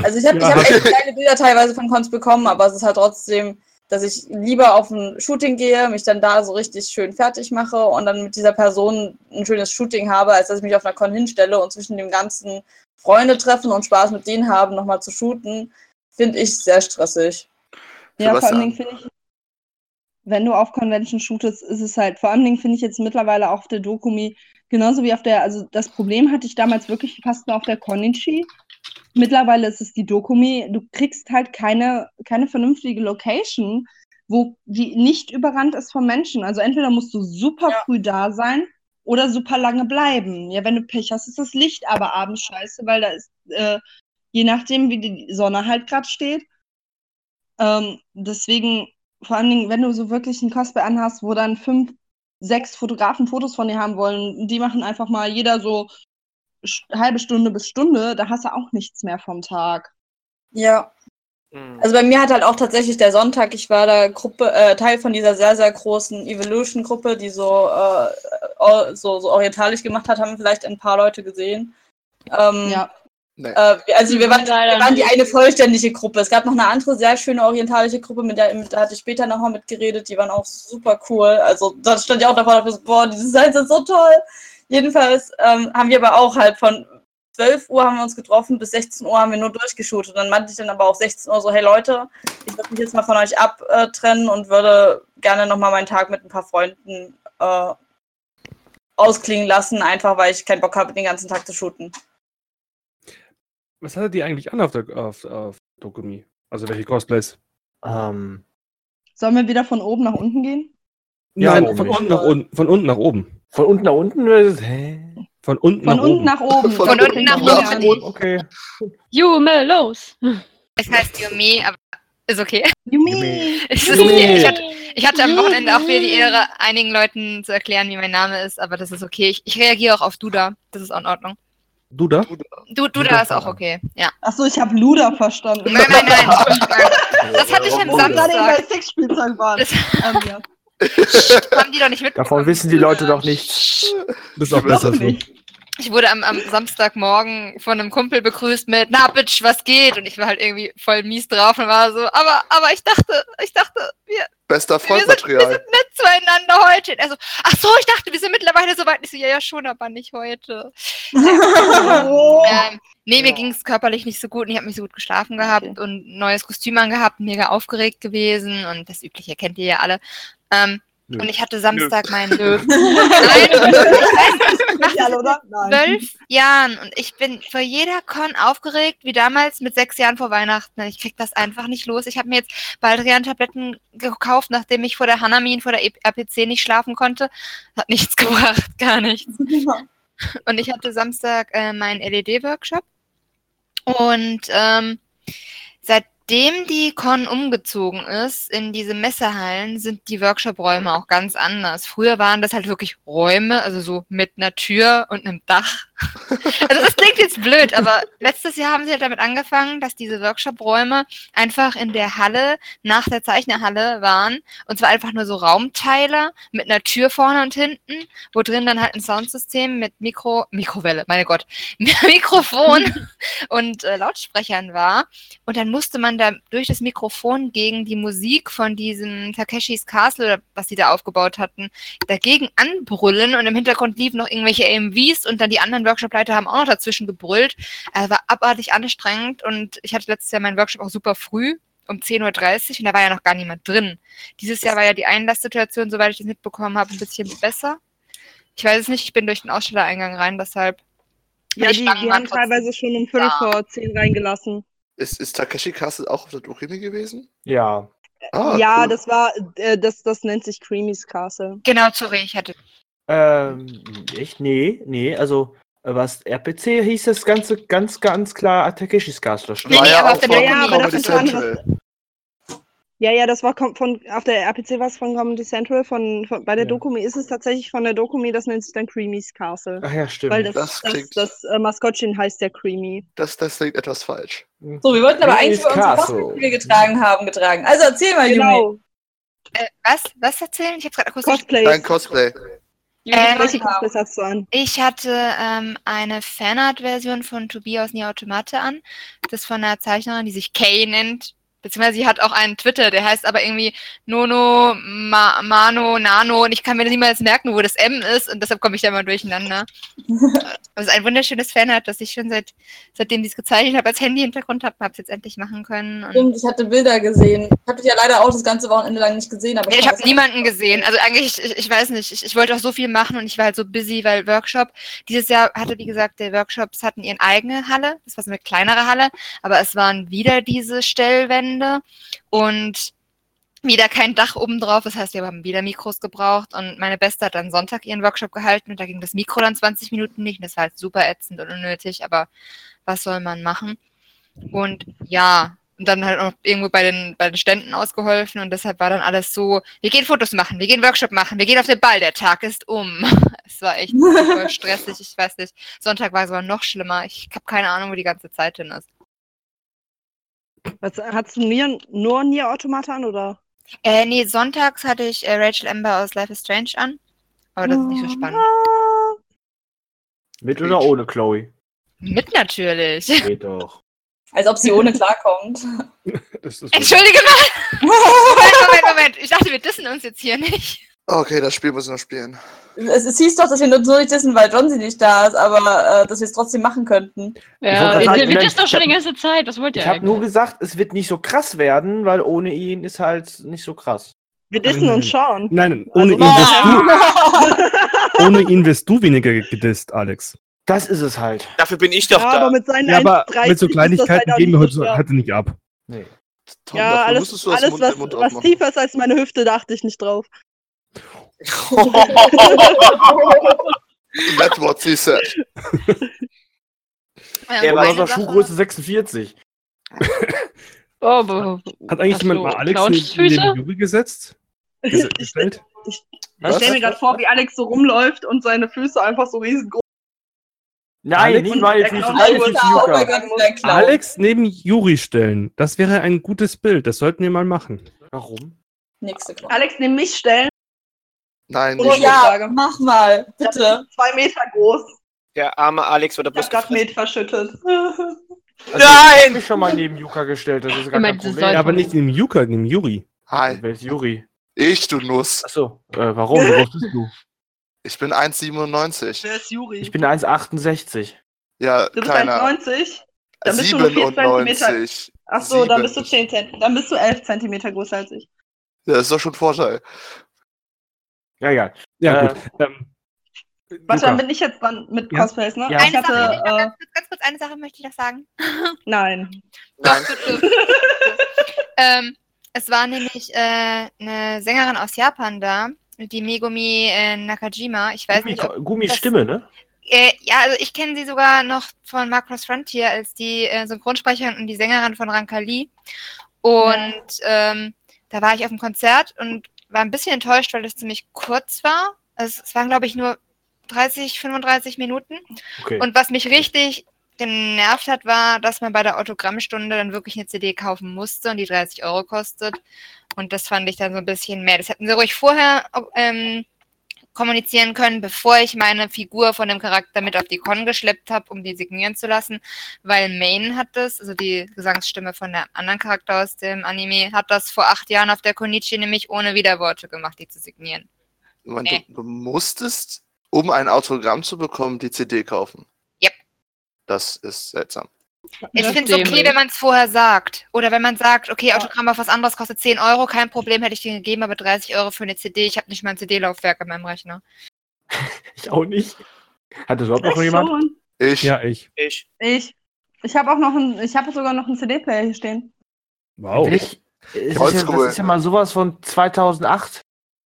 Also ich habe Ja. hab echt kleine Bilder teilweise von Cons bekommen, aber es ist halt trotzdem, dass ich lieber auf ein Shooting gehe, mich dann da so richtig schön fertig mache und dann mit dieser Person ein schönes Shooting habe, als dass ich mich auf einer Con hinstelle und zwischen dem ganzen Freunde treffen und Spaß mit denen haben, nochmal zu shooten, finde ich sehr stressig. Ja, vor Dingen finde ich, wenn du auf Convention shootest, ist es halt, vor allen Dingen finde ich jetzt mittlerweile auch auf der Dokumi, genauso wie auf der, also das Problem hatte ich damals wirklich fast nur auf der Konichi. Mittlerweile ist es die Dokumi. Du kriegst halt keine, keine vernünftige Location, wo die nicht überrannt ist von Menschen. Also entweder musst du super Ja. früh da sein oder super lange bleiben. Ja, wenn du Pech hast, ist das Licht aber abends scheiße, weil da ist, äh, je nachdem, wie die Sonne halt gerade steht. Ähm, deswegen, vor allen Dingen, wenn du so wirklich ein Cosplay anhast, wo dann fünf, sechs Fotografen Fotos von dir haben wollen, die machen einfach mal jeder so halbe Stunde bis Stunde, da hast du auch nichts mehr vom Tag. Ja, Mhm. Also bei mir hat halt auch tatsächlich der Sonntag, ich war da Gruppe, äh, Teil von dieser sehr, sehr großen Evolution-Gruppe, die so, äh, so, so orientalisch gemacht hat, haben vielleicht ein paar Leute gesehen. Ähm, Ja. Nee. Äh, also wir waren, wir waren die eine vollständige Gruppe. Es gab noch eine andere sehr schöne orientalische Gruppe, mit der, mit der hatte ich später nochmal mitgeredet. Die waren auch super cool. Also da stand ich auch davor, dachte, so, boah, diese Seiten sind so toll. Jedenfalls ähm, haben wir aber auch halt von 12 Uhr haben wir uns getroffen, bis 16 Uhr haben wir nur durchgeshootet. Und dann meinte ich dann aber auch 16 Uhr so, hey Leute, ich würde mich jetzt mal von euch abtrennen und würde gerne nochmal meinen Tag mit ein paar Freunden äh, ausklingen lassen, einfach weil ich keinen Bock habe, den ganzen Tag zu shooten. Was hattet ihr eigentlich an auf der auf, auf Dokumi? Also welche Cosplays? Ähm, Sollen wir wieder von oben nach unten gehen? Ja, Nein, von nicht? unten nach unten, von unten nach oben. Von unten nach unten? Hä? Von unten Von nach unten oben. nach oben. Von Das unten nach oben. an. Okay. Jume, los! Es heißt Yumi, aber ist okay. Ist Yumi. okay. Ich, hatte, ich hatte am Wochenende auch wieder die Ehre, einigen Leuten zu erklären, wie mein Name ist, aber das ist okay. Ich, ich reagiere auch auf Duda. Das ist auch in Ordnung. Du da? Du, Duda ist auch okay. Ja. Achso, ich habe Luda verstanden. Nein, nein, nein. Das hatte ich am Samstag. Das Ähm, ja. Haben die doch nicht mitbekommen. Davon wissen die Leute doch nichts. Das ist auch Noch besser so. nicht. Ich wurde am, am Samstagmorgen von einem Kumpel begrüßt mit, na Bitch, was geht? Und ich war halt irgendwie voll mies drauf und war so, aber, aber ich dachte, ich dachte, wir, Bester wir, sind, wir Vollmaterial. sind nett zueinander heute. Und er so, ach so, ich dachte, wir sind mittlerweile so weit. Ich so, ja, ja, schon, aber nicht heute. Ähm, nee, mir Ja. ging es körperlich nicht so gut und ich habe nicht so gut geschlafen gehabt und ein neues Kostüm angehabt, mega aufgeregt gewesen und das Übliche kennt ihr ja alle. Ähm, Nö. und ich hatte Samstag meinen Nö. Nein, ich weiß nicht, ich mach Ja, das oder? Nein. zwölf Jahren und ich bin vor jeder Con aufgeregt, wie damals mit sechs Jahren vor Weihnachten. Ich krieg das einfach nicht los. Ich habe mir jetzt Baldrian-Tabletten gekauft, nachdem ich vor der Hanamin, vor der E- RPC nicht schlafen konnte. Hat nichts gebracht, gar nichts. Und ich hatte Samstag äh, meinen LED-Workshop. Und ähm, seitdem die Con umgezogen ist in diese Messehallen, sind die Workshop-Räume auch ganz anders. Früher waren das halt wirklich Räume, also so mit einer Tür und einem Dach. Also das klingt jetzt blöd, aber letztes Jahr haben sie halt damit angefangen, dass diese Workshop-Räume einfach in der Halle nach der Zeichnerhalle waren. Und zwar einfach nur so Raumteile mit einer Tür vorne und hinten, wo drin dann halt ein Soundsystem mit Mikro, Mikrowelle, meine Gott, Mikrofon und äh, Lautsprechern war. Und dann musste man da durch das Mikrofon gegen die Musik von diesem Takeshis Castle oder was sie da aufgebaut hatten, dagegen anbrüllen und im Hintergrund liefen noch irgendwelche AMVs und dann die anderen Workshop-Leiter haben auch noch dazwischen gebrüllt. Äh, war abartig anstrengend und ich hatte letztes Jahr meinen Workshop auch super früh um 10.30 Uhr und da war ja noch gar niemand drin. Dieses Jahr war ja die Einlasssituation, soweit ich das mitbekommen habe, ein bisschen besser. Ich weiß es nicht, ich bin durch den Ausstellereingang rein, deshalb Ja, Die die, haben teilweise schon um Viertel vor zehn reingelassen. Ist, ist Takashi Castle auch auf der Doremi gewesen? Ja. Ah, ja, cool. das war, äh, das, das nennt sich Creamy's Castle. genau, sorry, ich hatte Ähm, echt? Nee, nee, also äh, was RPC hieß das Ganze ganz, ganz klar Takeshis Castle. Nee, nee, aber auf der Ja, aber das ist. Ja, ja, das war von, auf der RPC war es von Comedy Central, von, von, bei der Ja. Dokumi ist es tatsächlich von der Dokumi, das nennt sich dann Creamy's Castle. Ach ja, stimmt. Weil das, Das das, klingt- das, äh, Maskottchen heißt ja Creamy. Das, das klingt etwas falsch. So, wir wollten aber Creamy's eigentlich über unsere Castle. Die wir getragen haben, getragen. Also erzähl mal, Yumi. Genau, äh, was? Was erzählen? Ich habe gerade akustisch Cosplays. Dein Cosplay. Ähm, Welche Cosplays hast du an? Ich hatte ähm, eine Fanart-Version von Tobi aus Nier Automate an. Das ist von einer Zeichnerin, die sich Kay nennt. Beziehungsweise sie hat auch einen Twitter, der heißt aber irgendwie Nono, Ma Mano, Nano und ich kann mir niemals merken, wo das M ist und deshalb komme ich da immer durcheinander. Das ist ein wunderschönes Fanart, das ich schon seit seitdem sie es gezeichnet habe, als Handy-Hintergrund habe, habe es jetzt endlich machen können. Und Stimmt, ich hatte Bilder gesehen. Ich habe dich ja leider auch das ganze Wochenende lang nicht gesehen, aber Ja, ich fand habe niemanden gesehen. Also eigentlich, ich, ich weiß nicht, ich, ich wollte auch so viel machen und ich war halt so busy, weil Workshop. Dieses Jahr hatte, wie gesagt, der Workshops hatten ihren eigene Halle. Das war so eine kleinere Halle, aber es waren wieder diese Stellwände und wieder kein Dach oben drauf. Das heißt, wir haben wieder Mikros gebraucht und meine Beste hat dann Sonntag ihren Workshop gehalten und da ging das Mikro dann 20 Minuten nicht. Und das war halt super ätzend und unnötig, aber was soll man machen? Und ja, und dann halt auch irgendwo bei den, bei den Ständen ausgeholfen und deshalb war dann alles so, wir gehen Fotos machen, wir gehen Workshop machen, wir gehen auf den Ball, der Tag ist um. Es war echt super stressig, ich weiß nicht. Sonntag war sogar noch schlimmer. Ich habe keine Ahnung, wo die ganze Zeit hin ist. Was, hast du Nier, nur Nier Automata an oder? Äh, nee, sonntags hatte ich äh, Rachel Amber aus Life is Strange an. Aber das ist nicht so spannend. Ah, Mit oder ohne Chloe? Mit natürlich. Geht doch. Als ob sie ohne klarkommt. Das ist Entschuldige mal. Moment, Moment, Moment. Ich dachte, wir dissen uns jetzt hier nicht. Okay, das Spiel muss ich noch spielen. Es, es hieß doch, dass wir nur so nicht wissen, weil John sie nicht da ist, aber äh, dass wir es trotzdem machen könnten. Ja, wir, gerade wir sagen, dissen doch schon die ganze Zeit. Was wollt ihr Ich habe nur gesagt, es wird nicht so krass werden, weil ohne ihn ist halt nicht so krass. Wir dissen uns schon. Nein, ohne, Also- ihn wirst du, ohne ihn wirst du weniger gedisst, Alex. Das ist es halt. Dafür bin ich doch ja, da. aber mit seinen Ja, aber 1,30 mit so das Kleinigkeiten halt geben wir heute so heute nicht ab. Nee. Tom, Ja, alles, das alles was, was tiefer ist als meine Hüfte, da achte ich nicht drauf. That's what she said. Er war eine unser Sache- Schuhgröße 46. Oh, Hat eigentlich jemand mal Alex neben neben Juri gesetzt? Ges- Ich, ich Was? stelle mir gerade vor, wie Alex so rumläuft und seine Füße einfach so riesengroß Nein, Alex? nicht meine Füße, dieser Clown. Alex neben Juri stellen. Das wäre ein gutes Bild. Das sollten wir mal machen. Warum? Nächste. Alex neben mich stellen. Nein, Oh Oh ja. mach mal, Das bitte. ist zwei Meter groß. Der arme Alex wird da Ich bloß hab grad gefressen. Met verschüttet. Also, Nein! Ich mich schon mal neben Yuka gestellt, das ist gar Immer kein diese Problem. Ja, aber nicht neben Yuka, neben Juri. Hi, Wer ist Juri? ich, du Nuss. Achso, äh, warum? Wie groß bist du? Ich bin 1,97. Wer ist Juri? Ich bin 1,68. Ja, du bist kleiner. 1,90? Dann bist du nur 4 Zentimeter. 97. Achso, dann bist du 10 Zentimeter. Dann bist du 11 Zentimeter größer als ich. Ja, das ist doch schon ein Vorteil. Ja, ja. Ja, Äh, gut. Ähm, Warte, dann bin ich jetzt dran mit Ja. Cosplays, ne? Ja. Ich Eine Sache, hatte, ich noch äh, ganz, kurz, ganz kurz eine Sache möchte ich noch sagen. nein. Nein. Doch, ähm, es war nämlich äh, eine Sängerin aus Japan da, die Megumi äh, Nakajima. Ich weiß Gummi, nicht, ob, Gummi das- Stimme, ne? äh, ja, also ich kenne sie sogar noch von Macross Frontier als die äh, Synchronsprecherin und die Sängerin von Rankali. Und ähm, da war ich auf dem Konzert und war ein bisschen enttäuscht, weil es ziemlich kurz war. Also es waren, glaube ich, nur 30, 35 Minuten. Okay. Und was mich richtig genervt hat, war, dass man bei der Autogrammstunde dann wirklich eine CD kaufen musste und die 30 Euro kostet. Und das fand ich dann so ein bisschen mehr. Das hätten sie ruhig vorher ähm, kommunizieren können, bevor ich meine Figur von dem Charakter mit auf die Con geschleppt habe, um die signieren zu lassen. Weil Main hat das, also die Gesangsstimme von der anderen Charakter aus dem Anime, hat das vor acht Jahren auf der Konichi nämlich ohne Widerworte gemacht, die zu signieren. Moment, Nee. du, du musstest, um ein Autogramm zu bekommen, die CD kaufen. Yep. Das ist seltsam. Ich finde es okay, wenn man es vorher sagt. Oder wenn man sagt, okay, Autogramm auf was anderes kostet 10 Euro, kein Problem, hätte ich den gegeben, aber 30 Euro für eine CD. Ich habe nicht mal ein CD-Laufwerk in meinem Rechner. Ich auch nicht. Hat das überhaupt noch jemand? schon? Ich, Ja, ich. Ich. Ich. Ich habe auch noch einen, ich habe sogar noch einen CD-Player hier stehen. Wow. Ich, ist ja, das ist ja mal sowas von 2008.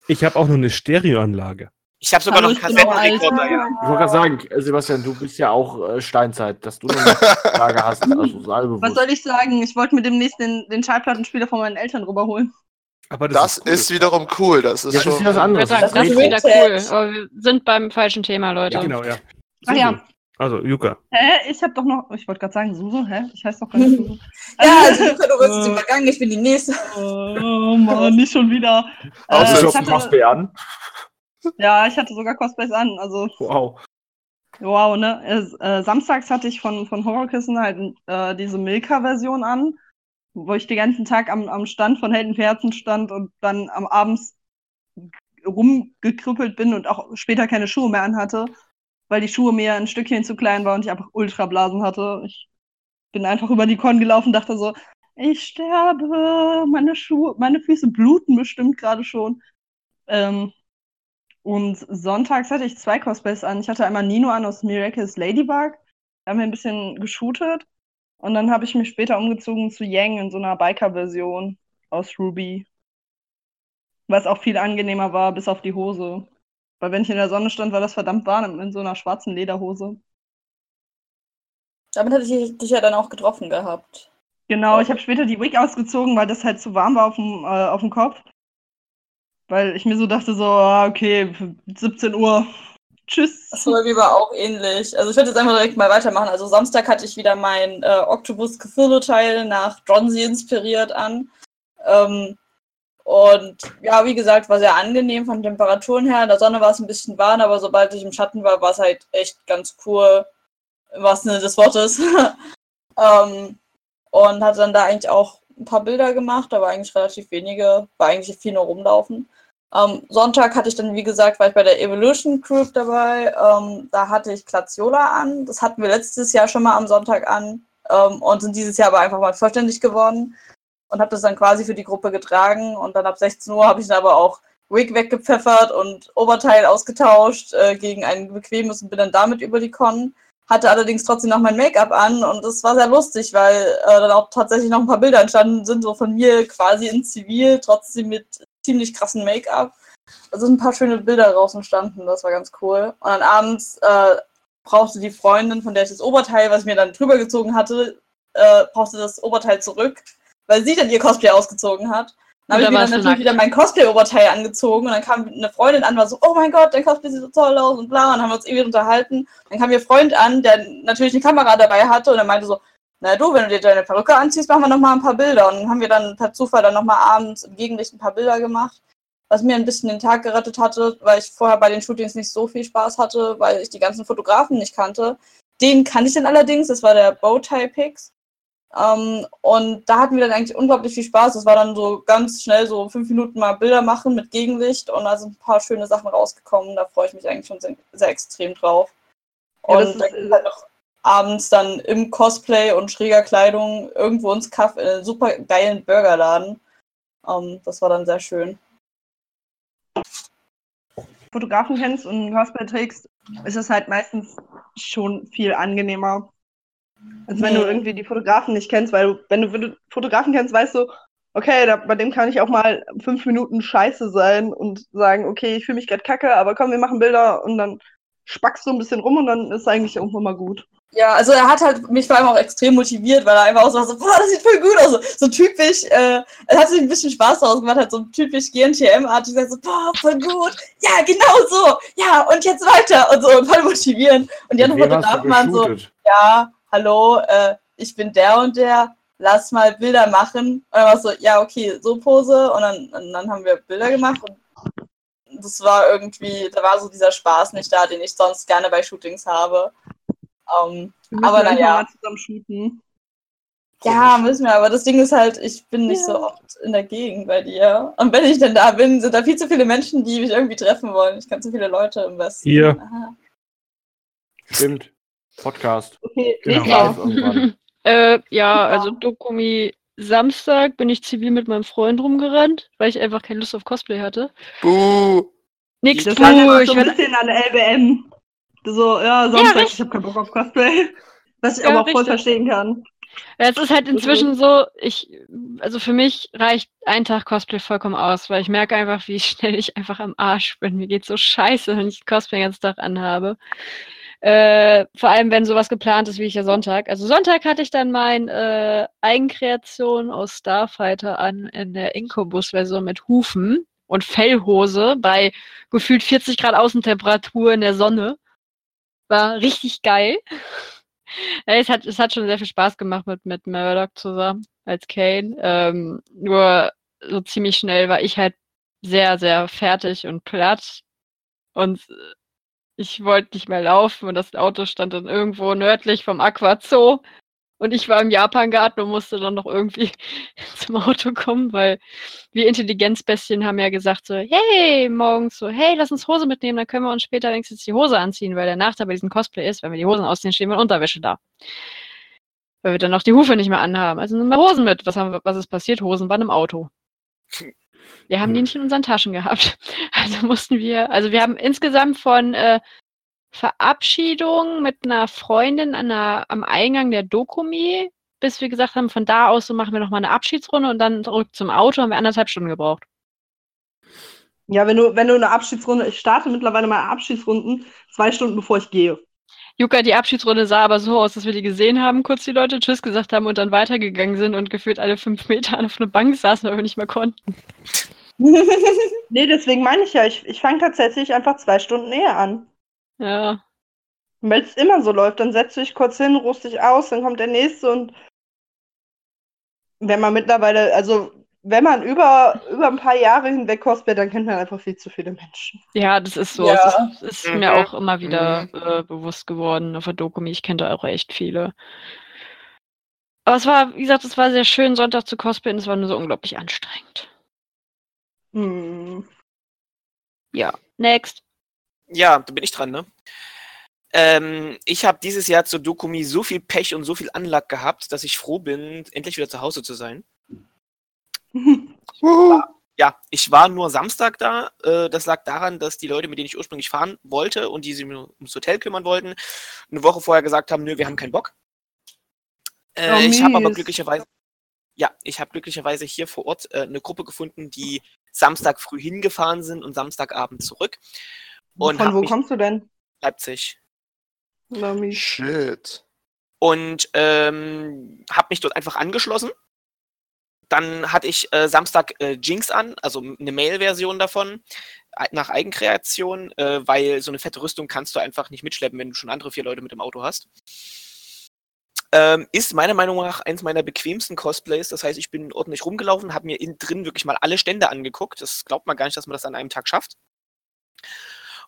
Ich habe auch noch eine Stereoanlage. Ich habe sogar Hallo, noch auch Kassettenrekorder, ja. Ich wollte gerade sagen, äh, Sebastian, du bist ja auch äh, Steinzeit, dass du noch eine Frage hast. Also sei Was soll ich sagen? Ich wollte mir demnächst den, den Schallplattenspieler von meinen Eltern rüberholen. Aber das cool. ist wiederum cool. Das ist Ja, das schon. ist was anderes. Das das ist ist wieder cool. Aber wir sind beim falschen Thema, Leute. Ja, genau, ja. Ach ja. Also, Yuka. Hä? Ich habe doch noch. Ich wollte gerade sagen, Susu, hä? Ich heiße doch gar nicht Susu. Ja, also Luca, du bist Äh. übergangen, ich bin die Nächste. Oh Mann, nicht schon wieder. Außer Äh, du hatte, an. Ja, ich hatte sogar Cosplays an. Also, Wow. wow, ne? Äh, äh, samstags hatte ich von, von Horrorkissen halt äh, diese Milka-Version an, wo ich den ganzen Tag am, am Stand von Helden für Herzen stand und dann am Abends rumgekrüppelt bin und auch später keine Schuhe mehr anhatte, weil die Schuhe mir ein Stückchen zu klein waren und ich einfach Ultrablasen hatte. Ich bin einfach über die Con gelaufen und dachte so, ich sterbe, meine Schuhe, meine Füße bluten bestimmt gerade schon. Ähm, und sonntags hatte ich zwei Cosplays an. Ich hatte einmal Nino an aus Miraculous Ladybug. Da haben wir ein bisschen geshootet. Und dann habe ich mich später umgezogen zu Yang in so einer Biker-Version aus Ruby. Was auch viel angenehmer war, bis auf die Hose. Weil wenn ich in der Sonne stand, war das verdammt warm in so einer schwarzen Lederhose. Damit hätte ich dich ja dann auch getroffen gehabt. Genau, ich habe später die Wig ausgezogen, weil das halt zu warm war auf dem, äh, auf dem Kopf. Weil ich mir so dachte, so, ah, okay, 17 Uhr. Tschüss. Das war mir aber auch ähnlich. Also ich würde jetzt einfach direkt mal weitermachen. Also Samstag hatte ich wieder mein äh, Octopus Cthulhu-Teil nach Dronzy inspiriert an. Ähm, und ja, wie gesagt, war sehr angenehm von Temperaturen her. In der Sonne war es ein bisschen warm, aber sobald ich im Schatten war, war es halt echt ganz cool. im wahrsten Sinne des Wortes. ähm, und hatte dann da eigentlich auch ein paar Bilder gemacht, aber eigentlich relativ wenige, war eigentlich viel nur rumlaufen. Ähm, Sonntag hatte ich dann, wie gesagt, war ich bei der Evolution Group dabei. Ähm, da hatte ich Glaziola an. Das hatten wir letztes Jahr schon mal am Sonntag an ähm, und sind dieses Jahr aber einfach mal vollständig geworden und habe das dann quasi für die Gruppe getragen. Und dann ab 16 Uhr habe ich dann aber auch Wig weggepfeffert und Oberteil ausgetauscht äh, gegen ein bequemes und bin dann damit über die Con. Hatte allerdings trotzdem noch mein Make-up an und das war sehr lustig, weil äh, dann auch tatsächlich noch ein paar Bilder entstanden sind, so von mir quasi in Zivil, trotzdem mit ziemlich krassen Make-up. Da sind ein paar schöne Bilder daraus entstanden, das war ganz cool. Und dann abends äh, brauchte die Freundin, von der ich das Oberteil, was ich mir dann drüber gezogen hatte, äh, brauchte das Oberteil zurück, weil sie dann ihr Cosplay ausgezogen hat. Dann habe ich mir dann natürlich wieder mein Cosplay-Oberteil angezogen und dann kam eine Freundin an, war so, oh mein Gott, dein Cosplay sieht so toll aus und bla, und dann haben wir uns ewig unterhalten. Dann kam ihr Freund an, der natürlich eine Kamera dabei hatte und er meinte so, na du, wenn du dir deine Perücke anziehst, machen wir nochmal ein paar Bilder. Und dann haben wir dann per Zufall dann nochmal abends im Gegenlicht ein paar Bilder gemacht, was mir ein bisschen den Tag gerettet hatte, weil ich vorher bei den Shootings nicht so viel Spaß hatte, weil ich die ganzen Fotografen nicht kannte. Den kannte ich dann allerdings, das war der Bowtie Pix. Ähm, und da hatten wir dann eigentlich unglaublich viel Spaß. Das war dann so ganz schnell so fünf Minuten mal Bilder machen mit Gegenlicht und da sind ein paar schöne Sachen rausgekommen. Da freue ich mich eigentlich schon sehr, sehr extrem drauf. Ja, Und das da ist- halt noch abends dann im Cosplay und schräger Kleidung irgendwo ins Kaff in einen super geilen Burgerladen. Ähm, das war dann sehr schön. Fotografen kennst und Cosplay trägst, ist es halt meistens schon viel angenehmer. Als wenn du Mhm. irgendwie die Fotografen nicht kennst, weil du, wenn du wenn du Fotografen kennst, weißt du, okay, da, bei dem kann ich auch mal fünf Minuten scheiße sein und sagen, okay, ich fühle mich gerade kacke, aber komm, wir machen Bilder und dann spackst du ein bisschen rum und dann ist eigentlich irgendwann mal gut. Ja, also er hat halt mich vor allem auch extrem motiviert, weil er einfach auch so war, so, boah, das sieht voll gut aus. So, so typisch, äh, er hat sich ein bisschen Spaß daraus gemacht, hat so typisch GNTM-artig gesagt, so, boah, voll gut. Ja, genau so. Ja, und jetzt weiter. Und so, und voll motivieren. Und die anderen Fotografen waren so, ja, hallo, äh, ich bin der und der, lass mal Bilder machen. Und dann war es so, ja, okay, so Pose. Und dann, und dann haben wir Bilder gemacht. Und das war irgendwie, da war so dieser Spaß nicht da, den ich sonst gerne bei Shootings habe. Ähm, Wir müssen aber naja. mal zusammen shooten. Ja, müssen wir, aber das Ding ist halt, ich bin nicht so oft in der Gegend bei dir. Und wenn ich denn da bin, sind da viel zu viele Menschen, die mich irgendwie treffen wollen. Ich kann zu viele Leute im Westen. Hier. Aha. Stimmt. Podcast. Okay, Genau. nächster. Live irgendwann. Äh, ja, also Dokumi Samstag bin ich zivil mit meinem Freund rumgerannt, weil ich einfach keine Lust auf Cosplay hatte. Buh. Nix, Das buh, war halt ich so ein werd, bisschen an LBM. So, ja, Samstag, richtig. ich habe keinen Bock auf Cosplay. Was ich Ja, aber auch voll verstehen kann. Ja, es ist halt inzwischen so, ich, also für mich reicht ein Tag Cosplay vollkommen aus, weil ich merke einfach, wie schnell ich einfach am Arsch bin. Mir geht so scheiße, wenn ich Cosplay den ganzen Tag anhabe. Äh, vor allem, wenn sowas geplant ist, wie ich ja Sonntag. Also Sonntag hatte ich dann mein äh, Eigenkreation aus Starfighter an in der Incubus-Version mit Hufen und Fellhose bei gefühlt 40 Grad Außentemperatur in der Sonne. War richtig geil. Es, hat, es hat schon sehr viel Spaß gemacht mit, mit Murdoch zusammen als Kane. Ähm, nur so ziemlich schnell war ich halt sehr, sehr fertig und platt. Und äh, ich wollte nicht mehr laufen und das Auto stand dann irgendwo nördlich vom Aqua Zoo. Und ich war im Japangarten und musste dann noch irgendwie zum Auto kommen, weil wir Intelligenzbestien haben ja gesagt so, hey, morgens so, hey, lass uns Hose mitnehmen, dann können wir uns später wenigstens die Hose anziehen, weil der Nachteil bei diesem Cosplay ist, wenn wir die Hosen ausziehen, stehen wir in Unterwäsche da. Weil wir dann noch die Hufe nicht mehr anhaben. Also nehmen wir Hosen mit. Was, haben wir, was ist passiert? Hosen waren im Auto. Wir haben die nicht in unseren Taschen gehabt. Also mussten wir, also wir haben insgesamt von äh, Verabschiedung mit einer Freundin an der, am Eingang der Dokumi, bis wir gesagt haben, von da aus so machen wir nochmal eine Abschiedsrunde und dann zurück zum Auto, haben wir anderthalb Stunden gebraucht. Ja, wenn du, wenn du eine Abschiedsrunde, ich starte mittlerweile mal Abschiedsrunden zwei Stunden bevor ich gehe. Juka, die Abschiedsrunde sah aber so aus, dass wir die gesehen haben, kurz die Leute Tschüss gesagt haben und dann weitergegangen sind und gefühlt alle fünf Meter auf einer Bank saßen, weil wir nicht mehr konnten. Nee, deswegen meine ich ja, ich, ich fange tatsächlich einfach zwei Stunden eher an. Ja. Wenn es immer so läuft, dann setzt du dich kurz hin, ruhst dich aus, dann kommt der nächste und wenn man mittlerweile, also wenn man über, über ein paar Jahre hinweg cosplayt, dann kennt man einfach viel zu viele Menschen. Ja, das ist so. Ja. Es ist, ist Mhm. mir auch immer wieder äh, bewusst geworden auf der Dokumi. Ich kenne da auch echt viele. Aber es war, wie gesagt, es war sehr schön, Sonntag zu cosplayen. Es war nur so unglaublich anstrengend. Hm. Ja, next. Ja, da bin ich dran, ne? Ähm, ich habe dieses Jahr zur Dokumi so viel Pech und so viel Anlag gehabt, dass ich froh bin, endlich wieder zu Hause zu sein. Ja, ich war nur Samstag da. Äh, das lag daran, dass die Leute, mit denen ich ursprünglich fahren wollte und die sich um- ums Hotel kümmern wollten, eine Woche vorher gesagt haben, nö, wir haben keinen Bock. Äh, Oh, ich habe aber glücklicherweise, ja, ich habe glücklicherweise hier vor Ort äh, eine Gruppe gefunden, die Samstag früh hingefahren sind und Samstagabend zurück. Und Von wo kommst du denn? Leipzig. Na, mies. Shit. und ähm, habe mich dort einfach angeschlossen. Dann hatte ich äh, Samstag äh, Jinx an, also eine Mail-Version davon, nach Eigenkreation, äh, weil so eine fette Rüstung kannst du einfach nicht mitschleppen, wenn du schon andere vier Leute mit dem Auto hast. Ähm, ist meiner Meinung nach eins meiner bequemsten Cosplays. Das heißt, ich bin ordentlich rumgelaufen, habe mir innen drin wirklich mal alle Stände angeguckt. Das glaubt man gar nicht, dass man das an einem Tag schafft.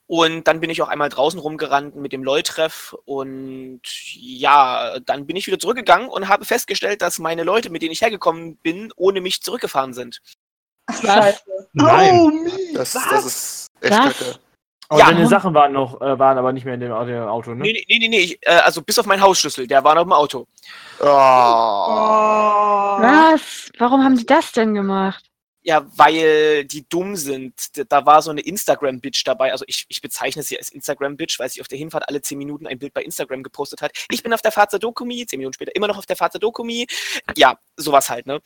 Und dann bin ich auch einmal draußen rumgerannt mit dem LOL-Treff und ja, dann bin ich wieder zurückgegangen und habe festgestellt, dass meine Leute, mit denen ich hergekommen bin, ohne mich zurückgefahren sind. Scheiße. Nein. Oh, mies. Das, Was? das ist echt Was? kacke. Aber Ja. deine Sachen waren noch, äh, waren aber nicht mehr in dem Auto, ne? Nee, nee, nee, nee, ich, äh, also bis auf meinen Hausschlüssel, der war noch im Auto. Oh. Oh. Was? Warum haben die das denn gemacht? Ja, weil die dumm sind. Da war so eine Instagram-Bitch dabei. Also ich, ich bezeichne sie als Instagram-Bitch, weil sie auf der Hinfahrt alle 10 Minuten ein Bild bei Instagram gepostet hat. Ich bin auf der Fahrt zur Dokumi, 10 Minuten später immer noch auf der Fahrt zur Dokumi. Ja, sowas halt, ne?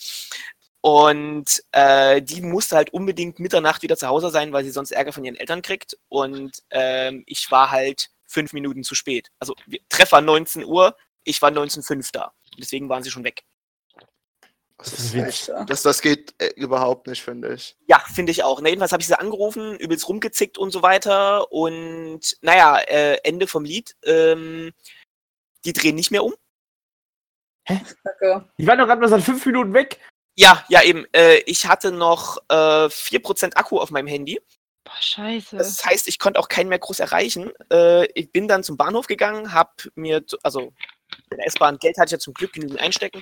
Und äh, die musste halt unbedingt Mitternacht wieder zu Hause sein, weil sie sonst Ärger von ihren Eltern kriegt. Und ähm, ich war halt fünf Minuten zu spät. Also Treffer 19 Uhr, ich war 19.05 da. Deswegen waren sie schon weg. Das, ist ist das, das geht äh, überhaupt nicht, finde ich. Ja, finde ich auch. Na, jedenfalls habe ich sie angerufen, übelst rumgezickt und so weiter. Und naja, äh, Ende vom Lied. Ähm, die drehen nicht mehr um. Kacke. Ich war doch gerade mal seit fünf Minuten weg. Ja, ja, eben. Äh, ich hatte noch äh, 4% Akku auf meinem Handy. Boah, scheiße. Das heißt, ich konnte auch keinen mehr groß erreichen. Äh, ich bin dann zum Bahnhof gegangen, habe mir, also der S-Bahn Geld hatte ich ja zum Glück genügend einstecken,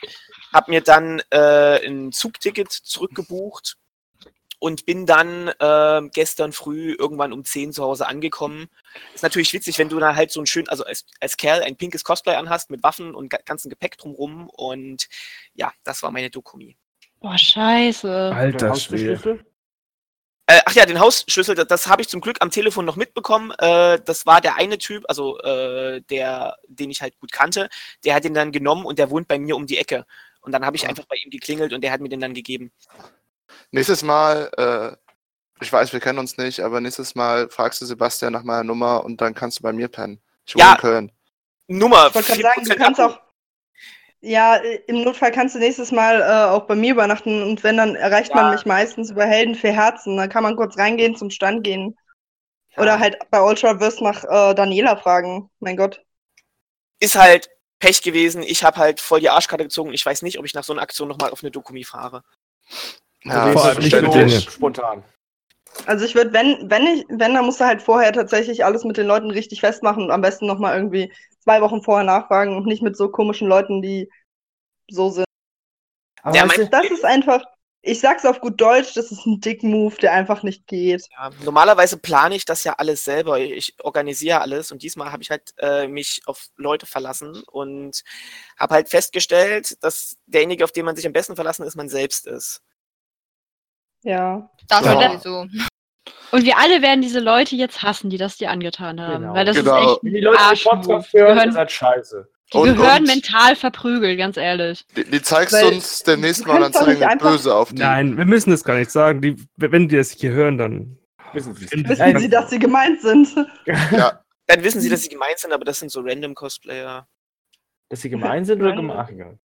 habe mir dann äh, ein Zugticket zurückgebucht und bin dann äh, gestern früh irgendwann um 10 zu Hause angekommen. Ist natürlich witzig, wenn du da halt so ein schön, also als, als Kerl ein pinkes Cosplay anhast mit Waffen und ga ganzen Gepäck drumrum und ja, das war meine Dokumi. Boah, scheiße. Alter Schwede. Äh, ach ja, den Hausschlüssel, das, das habe ich zum Glück am Telefon noch mitbekommen. Äh, das war der eine Typ, also äh, der, den ich halt gut kannte, der hat den dann genommen und der wohnt bei mir um die Ecke. Und dann habe ich Ah. einfach bei ihm geklingelt und der hat mir den dann gegeben. Nächstes Mal, äh, ich weiß, wir kennen uns nicht, aber nächstes Mal fragst du Sebastian nach meiner Nummer und dann kannst du bei mir pennen. Ich wohne Ja. in Köln. Nummer Ich wollte gerade sagen, du 4% kannst auch. Ja, äh, im Notfall kannst du nächstes Mal äh, auch bei mir übernachten und wenn, dann erreicht Ja. man mich meistens über Helden für Herzen. Dann kann man kurz reingehen, zum Stand gehen. Ja. Oder halt bei Ultraverse nach äh, Daniela fragen. Mein Gott. Ist halt Pech gewesen. Ich habe halt voll die Arschkarte gezogen. Ich weiß nicht, ob ich nach so einer Aktion nochmal auf eine Dokumi fahre. Ja, vor allem nicht mit. Spontan. Also ich würde, wenn, wenn ich, wenn, dann musst du halt vorher tatsächlich alles mit den Leuten richtig festmachen und am besten nochmal irgendwie zwei Wochen vorher nachfragen und nicht mit so komischen Leuten, die so sind. Aber Ja, weißt mein- du, Das ist einfach, ich sag's auf gut Deutsch, das ist ein Dick-Move, der einfach nicht geht. Ja, normalerweise plane ich das ja alles selber. Ich organisiere alles und diesmal habe ich halt äh, mich auf Leute verlassen und habe halt festgestellt, dass derjenige, auf den man sich am besten verlassen ist, man selbst ist. Ja. Das Ja. sowieso. Und wir alle werden diese Leute jetzt hassen, die das dir angetan haben. Genau. Weil das Genau. ist echt. wenn die Leute den Arschmove. Podcast Die hören, gehören- ihr seid scheiße. Die Und- gehören und- mental verprügelt, ganz ehrlich. Die, die zeigst Weil du uns demnächst du mal, dann zeigen wir böse auf die. Nein, wir müssen es gar nicht sagen. Die, wenn die das hier hören, dann. Wissen Sie Wissen Nein. sie, dass sie gemeint sind? Ja, Dann wissen sie, dass sie gemeint sind, aber das sind so random Cosplayer. Dass sie gemein sind oder gemein? Ach, egal.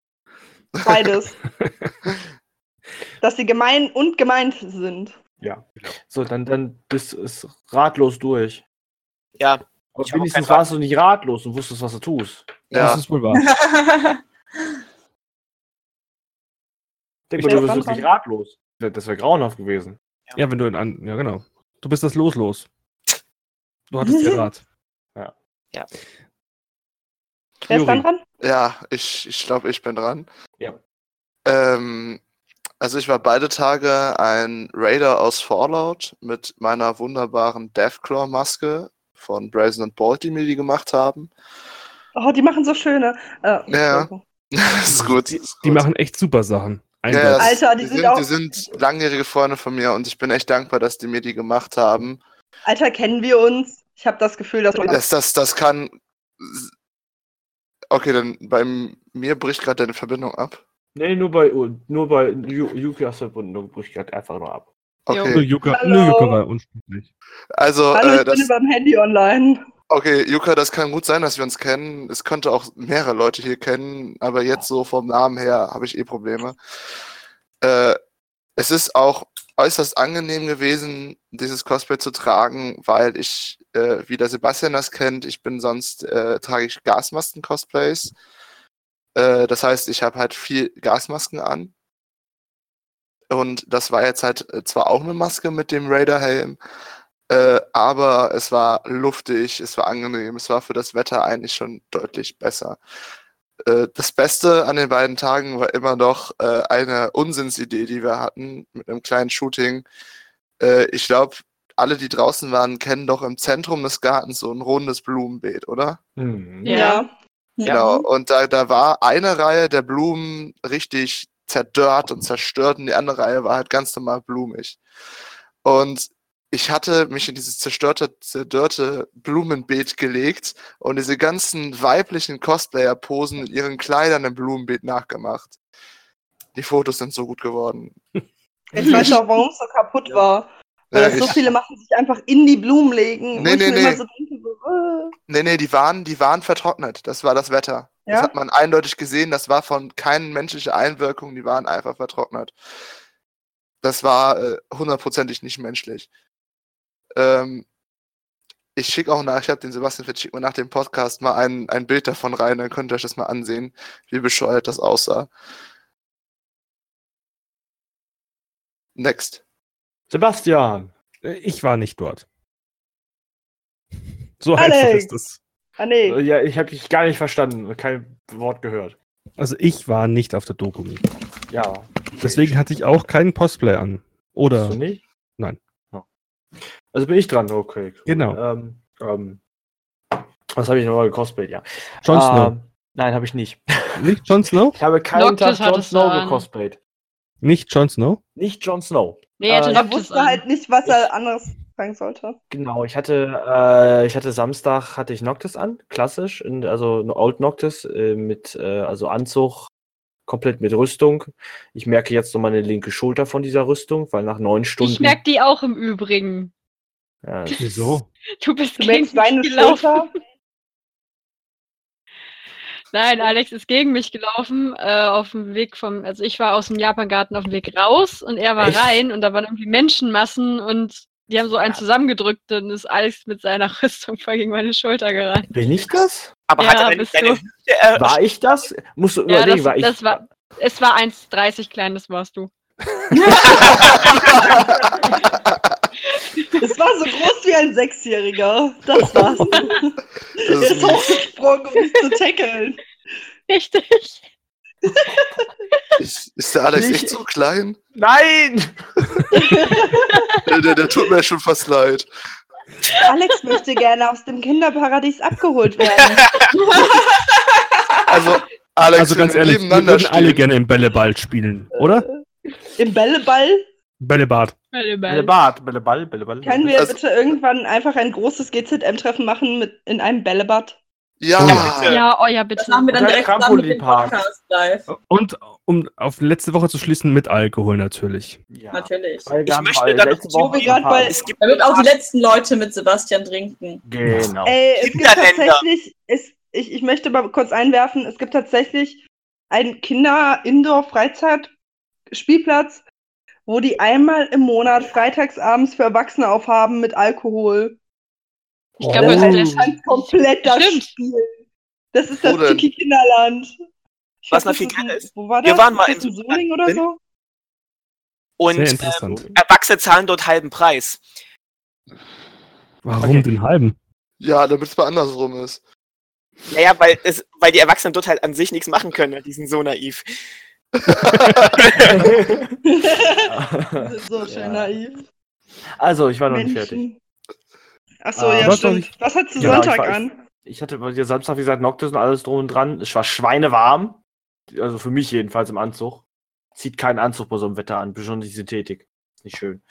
Beides. dass sie gemein und gemeint sind. Ja. So, dann, dann bist du ist ratlos durch. Ja, Aber wenigstens warst du nicht ratlos und wusstest, was du tust. ja. Das ist wohl wahr. Denk Ich mal, du bist wirklich ratlos. das wäre grauenhaft gewesen. Ja, wenn du in an. Ja, genau. Du bist das Los los. Du hattest den Rat. Wer ist dann Juri. dran? Ja, ich, ich glaube, ich bin dran. Ja. Ähm, also ich war beide Tage ein Raider aus Fallout mit meiner wunderbaren Deathclaw-Maske von Brazen und Bolt, die mir die gemacht haben. Oh, die machen so schöne. Äh, Ja. ist gut. Die, ist die gut. machen echt super Sachen. Ja. Alter, die die, sind sind, auch- die sind langjährige Freunde von mir und ich bin echt dankbar, dass die mir die gemacht haben. Alter, kennen wir uns? Ich habe das Gefühl, dass Das, das, das kann. Okay, dann bei mir bricht gerade deine Verbindung ab. Nee, nur bei, nur bei Yu- Yuki aus der Verbindung bricht gerade einfach nur ab. Nur Okay, Yuka, Hallo. nur Yuka war unsportlich. also Hallo, äh, ich bin das, über dem Handy online. okay, Yuka, das kann gut sein, dass wir uns kennen. Es könnte auch mehrere Leute hier kennen, aber jetzt so vom Namen her habe ich eh Probleme. Äh, es ist auch äußerst angenehm gewesen, dieses Cosplay zu tragen, weil ich, äh, wie der Sebastian das kennt, ich bin sonst, äh, trage ich Gasmasken-Cosplays. Äh, das heißt, ich habe halt viel Gasmasken an. Und das war jetzt halt äh, zwar auch eine Maske mit dem Raider-Helm, äh, aber es war luftig, es war angenehm, es war für das Wetter eigentlich schon deutlich besser. Äh, das Beste an den beiden Tagen war immer noch äh, eine Unsinnsidee, die wir hatten mit einem kleinen Shooting. Äh, ich glaube, alle, die draußen waren, kennen doch im Zentrum des Gartens so ein rundes Blumenbeet, oder? Mhm. Ja. Genau. Und da, da war eine Reihe der Blumen richtig zerdörrt und zerstört und die andere Reihe war halt ganz normal blumig. Und ich hatte mich in dieses zerstörte, zerdörrte Blumenbeet gelegt und diese ganzen weiblichen Cosplayer-Posen in ihren Kleidern im Blumenbeet nachgemacht. Die Fotos sind so gut geworden. Jetzt weiß ich auch, warum es so kaputt war. Weil das so viele machen, sich einfach in die Blumen legen. Nee, nee, nee. so denke, so, äh. Nee, nee, die waren, die waren vertrocknet. Das war das Wetter. Das Ja? hat man eindeutig gesehen. Das war von keinen menschlichen Einwirkungen. Die waren einfach vertrocknet. Das war äh, hundertprozentig nicht menschlich. Ähm, ich schicke auch nach, ich habe den Sebastian schick mal nach dem Podcast mal ein, ein Bild davon rein, dann könnt ihr euch das mal ansehen, wie bescheuert das aussah. Next. Sebastian! Äh, Ich war nicht dort. So einfach Alex! ist es. Ah, nee. Äh, Ja, ich habe dich gar nicht verstanden, kein Wort gehört. Also ich war nicht auf der Dokumi. Ja. Deswegen hatte ich auch keinen Cosplay an. Oder Hast du nicht? Nein. Ja. Also bin ich dran, okay. cool. Genau. Ähm, ähm, was habe ich nochmal gecosplayt? Ja. Jon Snow. Ähm, nein, habe ich nicht. Nicht Jon Snow? Ich habe keinen Noctis Tag Jon Snow gecosplayt. Nicht Jon Snow? Nicht Jon Snow. Nee, er hatte Äh, Er wusste an. halt nicht, was er anderes sagen sollte. Genau, ich hatte, äh, ich hatte Samstag hatte ich Noctis an, klassisch, in, also ein Old Noctis äh, mit äh, also Anzug, komplett mit Rüstung. Ich merke jetzt noch meine linke Schulter von dieser Rüstung, weil nach neun Stunden. Ich merke die auch im Übrigen. ja, Wieso? Du bist Du gegen merkst deine gelaufen. Schulter. Nein, Alex ist gegen mich gelaufen, äh, auf dem Weg vom, also ich war aus dem Japangarten auf dem Weg raus und er war Echt? rein und da waren irgendwie Menschenmassen und die haben so einen zusammengedrückt und ist Alex mit seiner Rüstung voll gegen meine Schulter gerannt. bin ich das? Aber Ja, hat er deine du. Hüfte äh, War ich das? Musst du Ja, überlegen, das, war ich. das war, es war 1,30 klein, das warst du. Es war so groß wie ein Sechsjähriger. Das war's. Das Er ist hochgesprungen, um mich zu tackeln. Richtig. Ist, ist der Alex Nicht- echt so klein? Nein! Der, der, der tut mir schon fast leid. Alex möchte gerne aus dem Kinderparadies abgeholt werden. Also, Alex, Also ganz wir ehrlich, wir würden alle gerne im Bälleball spielen, oder? Im Bälleball Bällebad. Bällebad, Bälleball, Bälleball. können wir Also- bitte irgendwann einfach ein großes GZM-Treffen machen mit in einem Bällebad. Ja, Ja. Ja, oh ja, bitte. Das machen wir dann direkt zusammen mit dem Trampolinpark. Und um auf letzte Woche zu schließen, mit Alkohol natürlich. Ja. Natürlich. Ich haben möchte dann letzte Woche bei- Es gibt Damit auch die letzten Leute mit Sebastian trinken. Genau. Ey, es gibt tatsächlich, es, ich, ich möchte mal kurz einwerfen, es gibt tatsächlich einen Kinder-Indoor-Freizeit-Spielplatz, wo die einmal im Monat freitagsabends für Erwachsene aufhaben mit Alkohol. Ich glaube, Oh. das Das ist ist ganz komplett das Stimmt. Spiel. Das ist das? Tiki Kinderland. Ich Was noch viel geiler ist, Wo war wir das? waren mal in in so Soling oder so? Und ähm, interessant. Erwachsene zahlen dort halben Preis. Warum okay. den halben? Ja, damit es mal andersrum ist. Naja, weil, es, weil die Erwachsenen dort halt an sich nichts machen können. Die sind so naiv. so schön Ja. naiv. Also, ich war noch nicht fertig. Menschen. Achso, Ah, ja, was stimmt. Was hattest du Genau, ich Sonntag war- an? Ich hatte bei dir Samstag, wie gesagt, Noctis und alles drum und dran. Es war schweinewarm. Also für mich jedenfalls im Anzug. Zieht keinen Anzug bei so einem Wetter an, besonders die Synthetik. Ist nicht schön.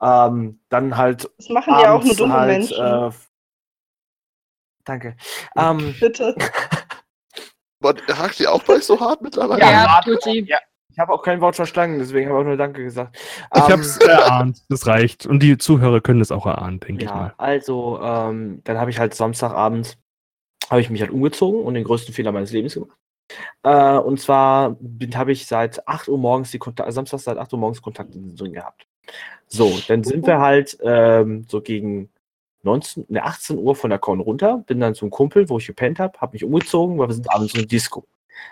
Ähm, dann halt. Das machen ja auch nur dumme halt, Menschen. Äh, danke. Ähm, Bitte. Boah, hakt die auch bei so hart mittlerweile? Ja, Ja, tut sie. ich habe auch kein Wort verstanden, deswegen habe ich auch nur Danke gesagt. Ich Ähm, hab's erahnt. Das reicht. Und die Zuhörer können das auch erahnen, denke ich Ja, mal. also, ähm, dann habe ich halt Samstagabend, habe ich mich halt umgezogen und den größten Fehler meines Lebens gemacht. Äh, und zwar habe ich seit 8 Uhr morgens die Kontakte, Samstag seit 8 Uhr morgens Kontakte drin gehabt. So, dann sind wir halt ähm, so gegen 19, ne, 18 Uhr von der Con runter, bin dann zum Kumpel, wo ich gepennt habe, habe mich umgezogen, weil wir sind abends in der Disco.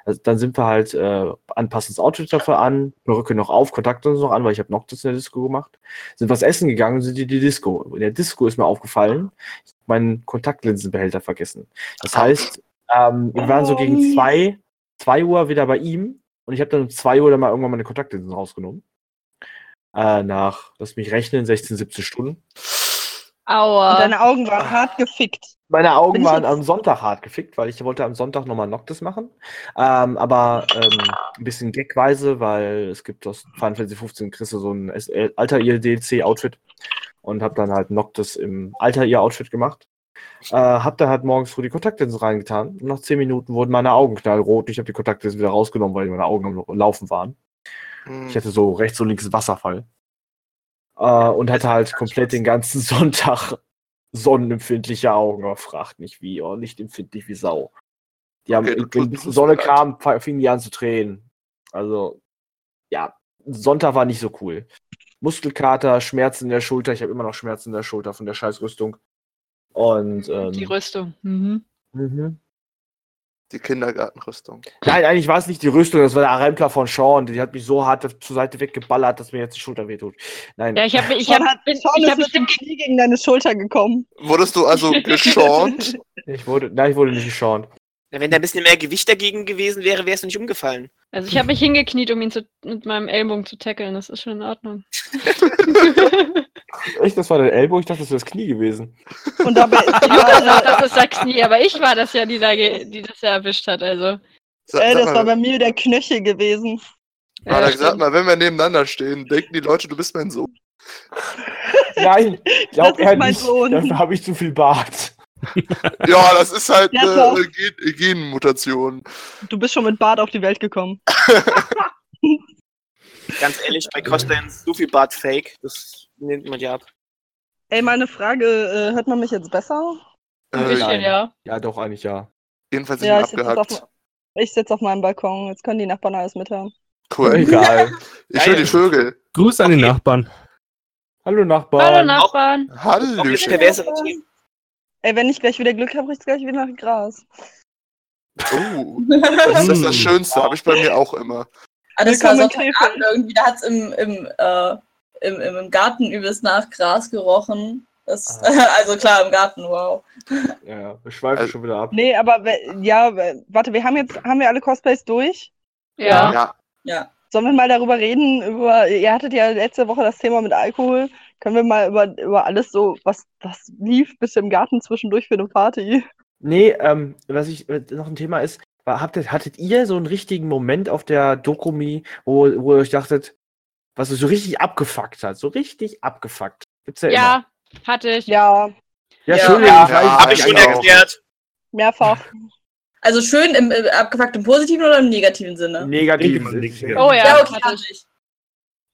Also dann sind wir halt äh, anpassendes Outfit dafür an, Perücke noch auf, Kontakte noch an, weil ich habe Noctis in der Disco gemacht. Sind was essen gegangen und sind in die Disco. In der Disco ist mir aufgefallen, ich habe meinen Kontaktlinsenbehälter vergessen. Das heißt, ähm, wir waren so gegen zwei, zwei Uhr wieder bei ihm und ich habe dann um zwei Uhr dann mal irgendwann meine Kontaktlinsen rausgenommen. Äh, nach, lass mich rechnen, 16, 17 Stunden. Und Aua. deine Augen waren hart gefickt. Meine Augen Bin waren jetzt- am Sonntag hart gefickt, weil ich wollte am Sonntag nochmal Noctis machen. Ähm, aber ähm, ein bisschen gagweise, weil es gibt aus Final Fantasy 15 kriegst du so ein SL Alter ihr DLC-Outfit und hab dann halt Noctis im Alter ihr Outfit gemacht. Äh, hab dann halt morgens früh die Kontaktlinsen reingetan und nach 10 Minuten wurden meine Augen knallrot. Ich habe die Kontaktlinsen wieder rausgenommen, weil meine Augen am Laufen waren. Hm. Ich hatte so rechts und links einen Wasserfall. Äh, und hatte halt komplett den ganzen Sonntag sonnenempfindliche Augen. Aber fragt nicht wie, oh, nicht empfindlich wie Sau. Die haben, Okay, du wenn Sonne kam, fingen die an zu tränen. Also, ja, Sonntag war nicht so cool. Muskelkater, Schmerzen in der Schulter. Ich habe immer noch Schmerzen in der Schulter von der Scheißrüstung. Und, ähm, Die Rüstung. Mhm. mhm. Die Kindergartenrüstung. Nein, eigentlich war es nicht die Rüstung, das war der Rempler von Sean. Die hat mich so hart zur Seite weggeballert, dass mir jetzt die Schulter wehtut. Nein. Ja, ich habe ich hab, bin, Sean ich hab mit dem Knie gegen deine Schulter gekommen. Wurdest du also geschont? Ich wurde, nein, ich wurde nicht geschont. Ja, Wenn da ein bisschen mehr Gewicht dagegen gewesen wäre, wärst du nicht umgefallen. Also ich habe mich hingekniet, um ihn zu, mit meinem Ellbogen zu tackeln. Das ist schon in Ordnung. Echt, das war der Ellbogen? Ich dachte, das wäre das Knie gewesen. Und dabei gerade, das ist das Knie, aber ich war das ja, die, da die das ja erwischt hat. Also. Sag, ey, das war bei mir der Knöchel gewesen. Alter, Ja, sag mal, wenn wir nebeneinander stehen, denken die Leute, du bist mein Sohn. Nein, glaub Das ist mein nicht. Sohn. Dafür habe ich zu viel Bart. Ja, das ist halt Ja, äh, Gen Genmutation. Du bist schon mit Bart auf die Welt gekommen. Ganz ehrlich, bei ist so viel Bart fake. Das nimmt man ja ab. Ey, meine Frage, äh, hört man mich jetzt besser? Ein Äh, bisschen, nein. ja. Ja, doch, eigentlich ja. jedenfalls Ja, nicht ich sitze abgehackt. auf, ich sitz auf meinem Balkon. Jetzt können die Nachbarn alles mithören. Cool. Egal. Ich will die Vögel. Grüße an die Nachbarn. Hallo Nachbarn. Hallo Nachbarn. Auch jetzt Hallöchen. perversere Themen. Ey, wenn ich gleich wieder Glück habe, riecht's gleich wieder nach Gras. Oh, das ist das. Schönste, habe ich bei mir auch immer. Ah, das war Willkommen in Sonntagabend irgendwie, da hat es im, im, äh, im, im, Garten übelst nach Gras gerochen. Das, also klar, im Garten, wow. Ja, wir schweifen Also- schon wieder ab. Nee, aber ja, warte, wir haben jetzt, haben wir alle Cosplays durch? Ja. Ja, Ja. Sollen wir mal darüber reden, über, ihr hattet ja letzte Woche das Thema mit Alkohol. Können wir mal über, über alles so, was, was lief bitte im Garten zwischendurch für eine Party? Nee, ähm, was ich äh, noch ein Thema ist, war, habt ihr, hattet ihr so einen richtigen Moment auf der Dokumi, wo, wo ihr euch dachtet, was euch so richtig abgefuckt hat? So richtig abgefuckt. Gibt's ja, Ja, hatte ich. Ja, immer. Ja, Ja. Entschuldigung, Ja, ja, Habe ich schon erklärt. mehrfach. Also schön im, im abgefuckt im positiven oder im negativen Sinne? Negativ. Negativ. Oh ja, Ja, okay, hatte hatte ich. ich.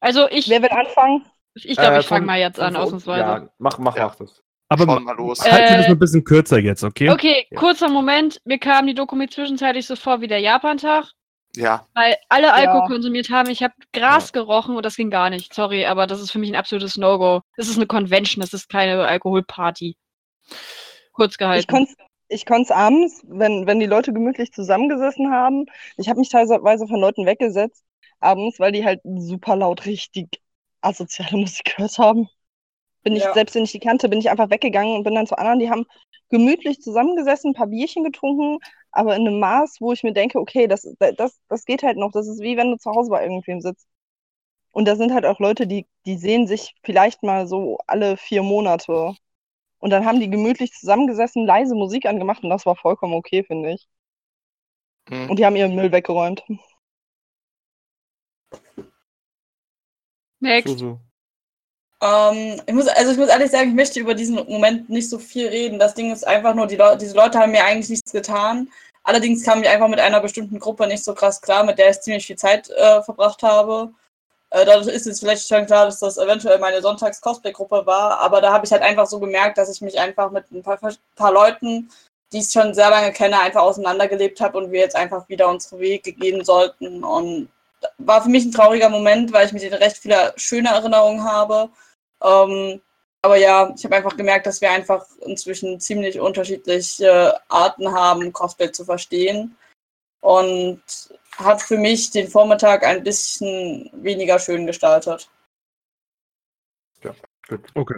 Also ich, Wer will anfangen? Ich glaube, Äh, ich fange von- mal jetzt an, von- ausnahmsweise. Ja, mach, mach, Ja. mach das. Aber Schauen wir mal los. Äh, halten wir das mal ein bisschen kürzer jetzt, okay? Okay, Ja. kurzer Moment. Mir kam die Doku zwischenzeitlich so vor wie der Japan-Tag, Ja, weil alle Ja. Alkohol konsumiert haben. Ich habe Gras gerochen und das ging gar nicht. Sorry, aber das ist für mich ein absolutes No-Go. Das ist eine Convention, das ist keine Alkoholparty. Kurz Ich gehalten. konnte ich konnt's abends, wenn, wenn die Leute gemütlich zusammengesessen haben. Ich habe mich teilweise von Leuten weggesetzt, abends, weil die halt super laut richtig asoziale Musik gehört haben. Bin ich, Ja. selbst wenn ich die kannte, bin ich einfach weggegangen und bin dann zu anderen, die haben gemütlich zusammengesessen, ein paar Bierchen getrunken, aber in einem Maß, wo ich mir denke, okay, das, das, das geht halt noch. Das ist wie wenn du zu Hause bei irgendwem sitzt. Und da sind halt auch Leute, die, die sehen sich vielleicht mal so alle vier Monate. Und dann haben die gemütlich zusammengesessen, leise Musik angemacht und das war vollkommen okay, finde ich. Hm. Und die haben ihren Müll weggeräumt. Next. So, so. Ähm, ich muss, also ich muss ehrlich sagen, ich möchte über diesen Moment nicht so viel reden. Das Ding ist einfach nur, die Leu diese Leute haben mir eigentlich nichts getan. Allerdings kam ich einfach mit einer bestimmten Gruppe nicht so krass klar, mit der ich ziemlich viel Zeit äh, verbracht habe. Äh, dadurch ist jetzt vielleicht schon klar, dass das eventuell meine Sonntags-Cosplay-Gruppe war, aber da habe ich halt einfach so gemerkt, dass ich mich einfach mit ein paar, paar Leuten, die ich schon sehr lange kenne, einfach auseinandergelebt habe und wir jetzt einfach wieder unsere Wege gehen sollten. Und war für mich ein trauriger Moment, weil ich mit denen recht viele schöne Erinnerungen habe. Ähm, aber ja, ich habe einfach gemerkt, dass wir einfach inzwischen ziemlich unterschiedliche Arten haben, Cosplay zu verstehen. Und hat für mich den Vormittag ein bisschen weniger schön gestaltet. Okay.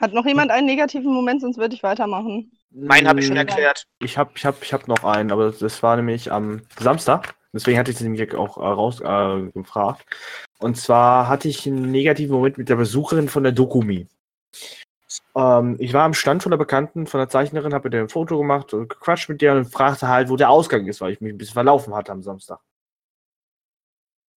Hat noch jemand einen negativen Moment, sonst würde ich weitermachen. Meinen habe ich schon erklärt. Ich habe ich hab, ich hab noch einen, aber das war nämlich am Samstag. Deswegen hatte ich es nämlich auch äh, raus äh. Und zwar hatte ich einen negativen Moment mit der Besucherin von der Dokumi. Ähm, ich war am Stand von der Bekannten, von der Zeichnerin, habe mit der ein Foto gemacht und gequatscht mit der und fragte halt, wo der Ausgang ist, weil ich mich ein bisschen verlaufen hatte am Samstag.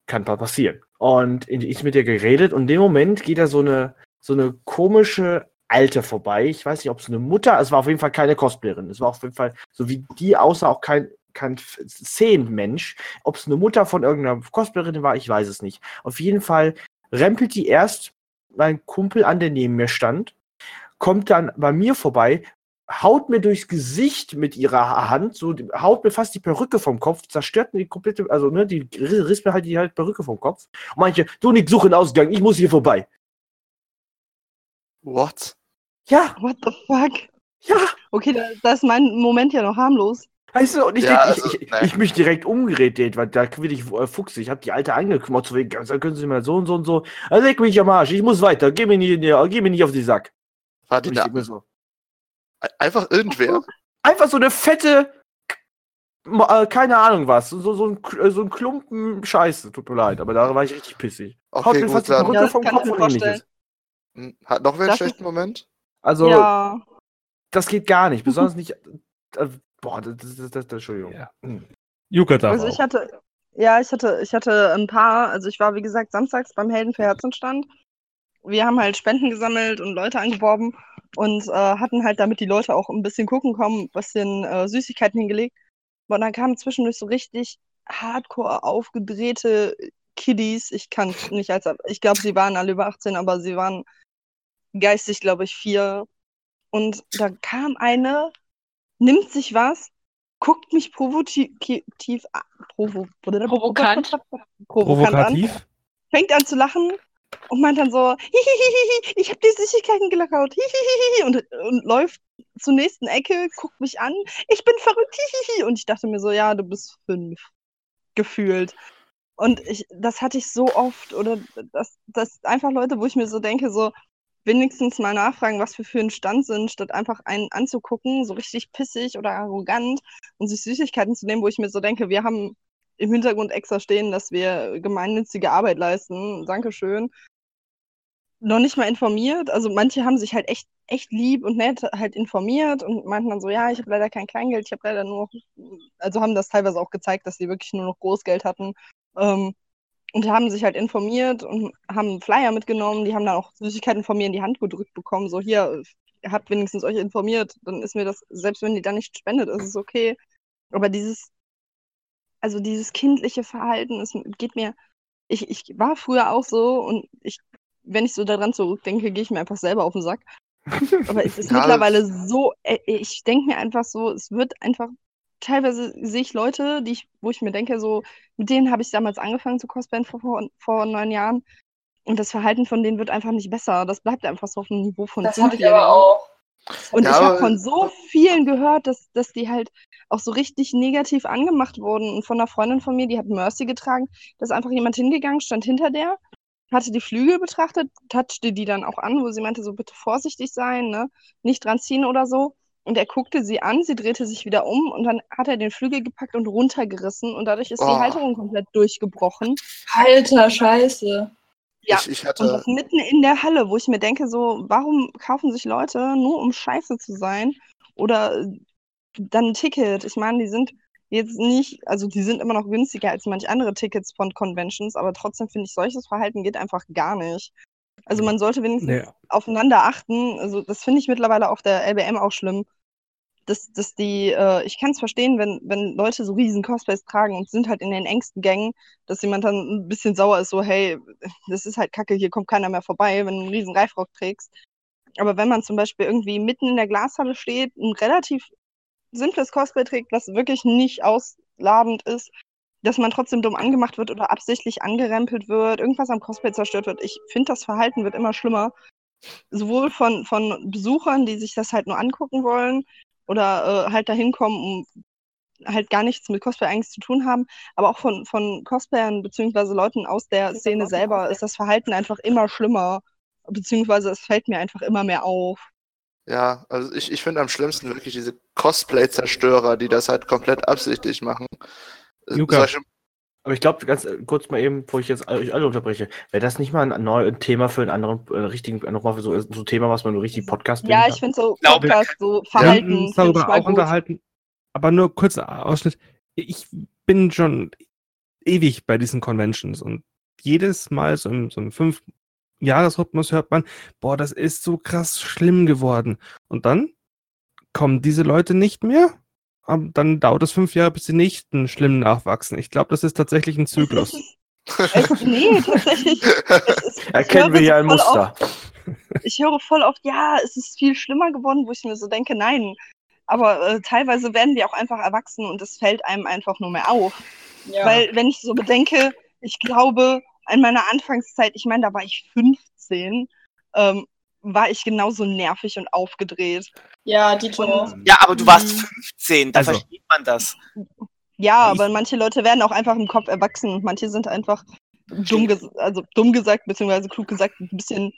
Kann passieren. Und ich mit der geredet und in dem Moment geht da so eine, so eine komische Alte vorbei. Ich weiß nicht, ob es eine Mutter, es war auf jeden Fall keine Cosplayerin. Es war auf jeden Fall, so wie die außer auch kein, kein Szenenmensch. Ob es eine Mutter von irgendeiner Cosplayerin war, ich weiß es nicht. Auf jeden Fall rempelt die erst mein Kumpel an, der neben mir stand, kommt dann bei mir vorbei, haut mir durchs Gesicht mit ihrer Hand, so die- haut mir fast die Perücke vom Kopf, zerstört mir die komplette, also ne, die riss mir halt die halt Perücke vom Kopf. Und manche, du nicht suche einen Ausgang, ich muss hier vorbei. What? Ja, What the fuck? ja. Okay, da, da ist mein Moment ja noch harmlos. Weißt du, und ich, Ja, denk, also, ich, ich, ich mich direkt umgedreht, weil da bin ich äh, fuchsig. Ich habe die alte angekümmert, so wegen, also können Sie mal so und so und so. Also leg mich am Arsch, ich muss weiter, geh mir nicht, geh mir nicht auf den Sack. War Und die ich da, mir so, einfach irgendwer? einfach so eine fette, äh, keine Ahnung was, so, so, ein, so ein Klumpen Scheiße, tut mir leid, aber da war ich richtig pissig. Haut Okay, mir gut, fast dann Perücke Ja, das vom Kopf mir und ähnliches. Hm, hat noch wer einen schlechten Moment? Also, ja. das geht gar nicht, besonders nicht, äh, boah, das, das, das, das, Entschuldigung. Ja. Hm. Yuka darf Also auch. ich hatte, ja, ich hatte, ich hatte ein paar, also ich war wie gesagt samstags beim Helden für Herzenstand. Wir haben halt Spenden gesammelt und Leute angeworben und äh, hatten halt, damit die Leute auch ein bisschen gucken kommen, ein bisschen äh, Süßigkeiten hingelegt. Und dann kamen zwischendurch so richtig hardcore aufgedrehte Kiddies. Ich kann nicht als, ich glaube, sie waren alle über 18, aber sie waren geistig, glaube ich, vier. Und da kam eine, nimmt sich was, guckt mich provokativ, provo, Provokant. provokant an, Provokativ? fängt an zu lachen und meint dann so, hihihihi, ich habe die Süßigkeiten geklaut, hihihihi, und, und läuft zur nächsten Ecke, guckt mich an, ich bin verrückt, hihihi, und ich dachte mir so, ja, du bist fünf, gefühlt. Und ich, das hatte ich so oft, oder das, das einfach Leute, wo ich mir so denke, so, wenigstens mal nachfragen, was wir für einen Stand sind, statt einfach einen anzugucken, so richtig pissig oder arrogant und sich Süßigkeiten zu nehmen, wo ich mir so denke, wir haben im Hintergrund extra stehen, dass wir gemeinnützige Arbeit leisten. Dankeschön. Noch nicht mal informiert. Also manche haben sich halt echt, echt lieb und nett halt informiert und meinten dann so, ja, ich habe leider kein Kleingeld, ich habe leider nur also haben das teilweise auch gezeigt, dass sie wirklich nur noch Großgeld hatten. Ähm, und haben sich halt informiert und haben einen Flyer mitgenommen. Die haben dann auch Süßigkeiten von mir in die Hand gedrückt bekommen. So, hier, ihr habt wenigstens euch informiert. Dann ist mir das, selbst wenn die dann nicht spendet, ist es okay. Aber dieses, also dieses kindliche Verhalten, es geht mir, ich, ich war früher auch so und ich, wenn ich so daran zurückdenke, gehe ich mir einfach selber auf den Sack. Aber es ist Ja, mittlerweile so, äh, ich denke mir einfach so, es wird einfach, teilweise sehe ich Leute, die ich, wo ich mir denke, so, mit denen habe ich damals angefangen zu cosplayen vor, vor, vor neun Jahren. Und das Verhalten von denen wird einfach nicht besser. Das bleibt einfach so auf dem Niveau von Das habe ich aber auch. Und Ja, ich habe von so vielen gehört, dass, dass die halt auch so richtig negativ angemacht wurden. Und von einer Freundin von mir, die hat Mercy getragen, da ist einfach jemand hingegangen, stand hinter der, hatte die Flügel betrachtet, touchte die dann auch an, wo sie meinte, so bitte vorsichtig sein, ne? Nicht dran ziehen oder so. Und er guckte sie an, sie drehte sich wieder um und dann hat er den Flügel gepackt und runtergerissen und dadurch ist Oh. die Halterung komplett durchgebrochen. Alter, scheiße. Ja, Ich, ich Und hatte, das mitten in der Halle, wo ich mir denke, so, warum kaufen sich Leute nur um scheiße zu sein? Oder äh, dann ein Ticket. Ich meine, die sind jetzt nicht, also die sind immer noch günstiger als manch andere Tickets von Conventions, aber trotzdem finde ich, solches Verhalten geht einfach gar nicht. Also man sollte wenigstens Nee. aufeinander achten. Also das finde ich mittlerweile auf der LBM auch schlimm. Dass, dass die, äh, ich kann es verstehen, wenn, wenn Leute so riesen Cosplays tragen und sind halt in den engsten Gängen, dass jemand dann ein bisschen sauer ist, so, hey, das ist halt kacke, hier kommt keiner mehr vorbei, wenn du einen riesen Reifrock trägst. Aber wenn man zum Beispiel irgendwie mitten in der Glashalle steht, ein relativ simples Cosplay trägt, was wirklich nicht ausladend ist, dass man trotzdem dumm angemacht wird oder absichtlich angerempelt wird, irgendwas am Cosplay zerstört wird. Ich finde, das Verhalten wird immer schlimmer. Sowohl von, von Besuchern, die sich das halt nur angucken wollen oder äh, halt dahin kommen, um halt gar nichts mit Cosplay eigentlich zu tun haben, aber auch von, von Cosplayern beziehungsweise Leuten aus der Szene selber ist das Verhalten einfach immer schlimmer, beziehungsweise es fällt mir einfach immer mehr auf. ja, also ich, ich finde am schlimmsten wirklich diese Cosplay-Zerstörer, die das halt komplett absichtlich machen. Äh, Luca. solche- Aber ich glaube, ganz äh, kurz mal eben, bevor ich jetzt euch alle unterbreche, wäre das nicht mal ein neues Thema für einen anderen, äh, richtigen, nochmal für so, so ein Thema, was man nur richtig Podcast Ja, ich finde so Podcast, so Verhalten, darüber mal auch gut. unterhalten. Aber nur kurzer Ausschnitt. Ich bin schon ewig bei diesen Conventions und jedes Mal so im, so im fünf Jahresrhythmus hört man, boah, das ist so krass schlimm geworden. Und dann kommen diese Leute nicht mehr. Und dann dauert es fünf Jahre, bis die nächsten schlimm nachwachsen. Ich glaube, das ist tatsächlich ein Zyklus. Es, nee, tatsächlich. Es ist, Erkennen wir hier ein Muster. Oft, ich höre voll oft, ja, es ist viel schlimmer geworden, wo ich mir so denke, nein. Aber äh, teilweise werden wir auch einfach erwachsen und es fällt einem einfach nur mehr auf. Ja. Weil, wenn ich so bedenke, ich glaube, in meiner Anfangszeit, ich meine, da war ich 15, ähm, war ich genauso nervig und aufgedreht. ja, die Und- Ja, aber du warst Mhm. 15, da Also. versteht man das. Ja, aber manche Leute werden auch einfach im Kopf erwachsen und manche sind einfach dumm, also dumm gesagt, beziehungsweise klug gesagt, ein bisschen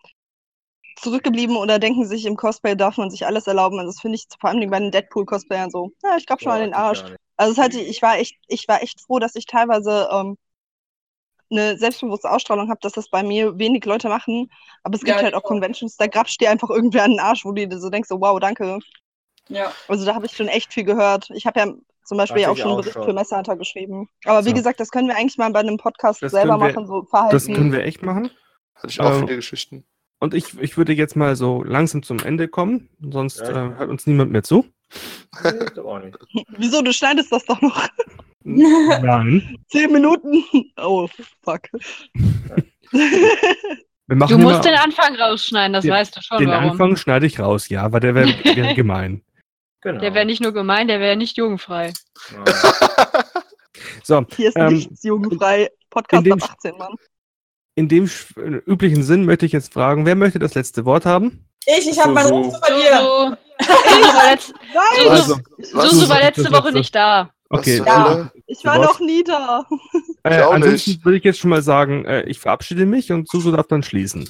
zurückgeblieben oder denken sich, im Cosplay darf man sich alles erlauben. Also das finde ich vor allem bei den Deadpool-Cosplayern so, ja, ich glaube schon mal den Arsch. Also es hatte, ich war echt, ich war echt froh, dass ich teilweise ähm, eine selbstbewusste Ausstrahlung habe, dass das bei mir wenig Leute machen. Aber es gibt Ja, halt auch. Conventions, da grapscht dir einfach irgendwer an den Arsch, wo du dir so denkst, so, wow, danke. Ja. Also da habe ich schon echt viel gehört. Ich habe ja zum Beispiel auch schon einen Bericht schon. für Messerhunter geschrieben. Aber wie gesagt, das können wir eigentlich mal bei einem Podcast Das selber wir- machen, so Verhalten. Das können wir echt machen. Hatte ich auch Ähm, viele Geschichten. Und ich, ich würde jetzt mal so langsam zum Ende kommen, sonst Ja, äh, hört uns niemand mehr zu. Nee, ich glaub auch nicht. Wieso, du schneidest das doch noch Nein. zehn Minuten. Oh, fuck. Wir machen Du musst den Anfang rausschneiden, das Den- weißt du schon den warum. Anfang schneide ich raus, ja, aber der wäre wär gemein. Genau. Der wäre nicht nur gemein, der wäre nicht jugendfrei. So, Hier ist Ähm, nichts jugendfrei. Podcast in dem ab 18, Mann. in dem äh, üblichen Sinn möchte ich jetzt fragen, wer möchte das letzte Wort haben? Ich, ich habe meinen Ruf zu verlieren. Susu, Susu war, Also, letzte Woche nicht da. Okay, Ja. Ich war noch nie da. äh, auch ansonsten nicht. würde ich jetzt schon mal sagen, äh, ich verabschiede mich und Susu darf dann schließen.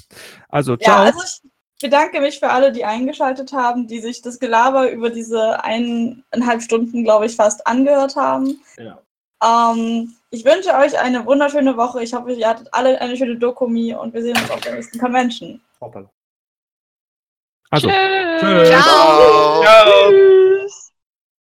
Also, Ja, ciao. also ich bedanke mich für alle, die eingeschaltet haben, die sich das Gelaber über diese eineinhalb Stunden, glaube ich, fast angehört haben. Ja. Ähm, ich wünsche euch eine wunderschöne Woche. Ich hoffe, ihr hattet alle eine schöne Dokumi und wir sehen uns auf der nächsten Convention. Hoppala. also, Tschüss. tschüss. Ciao. Ciao. Ciao.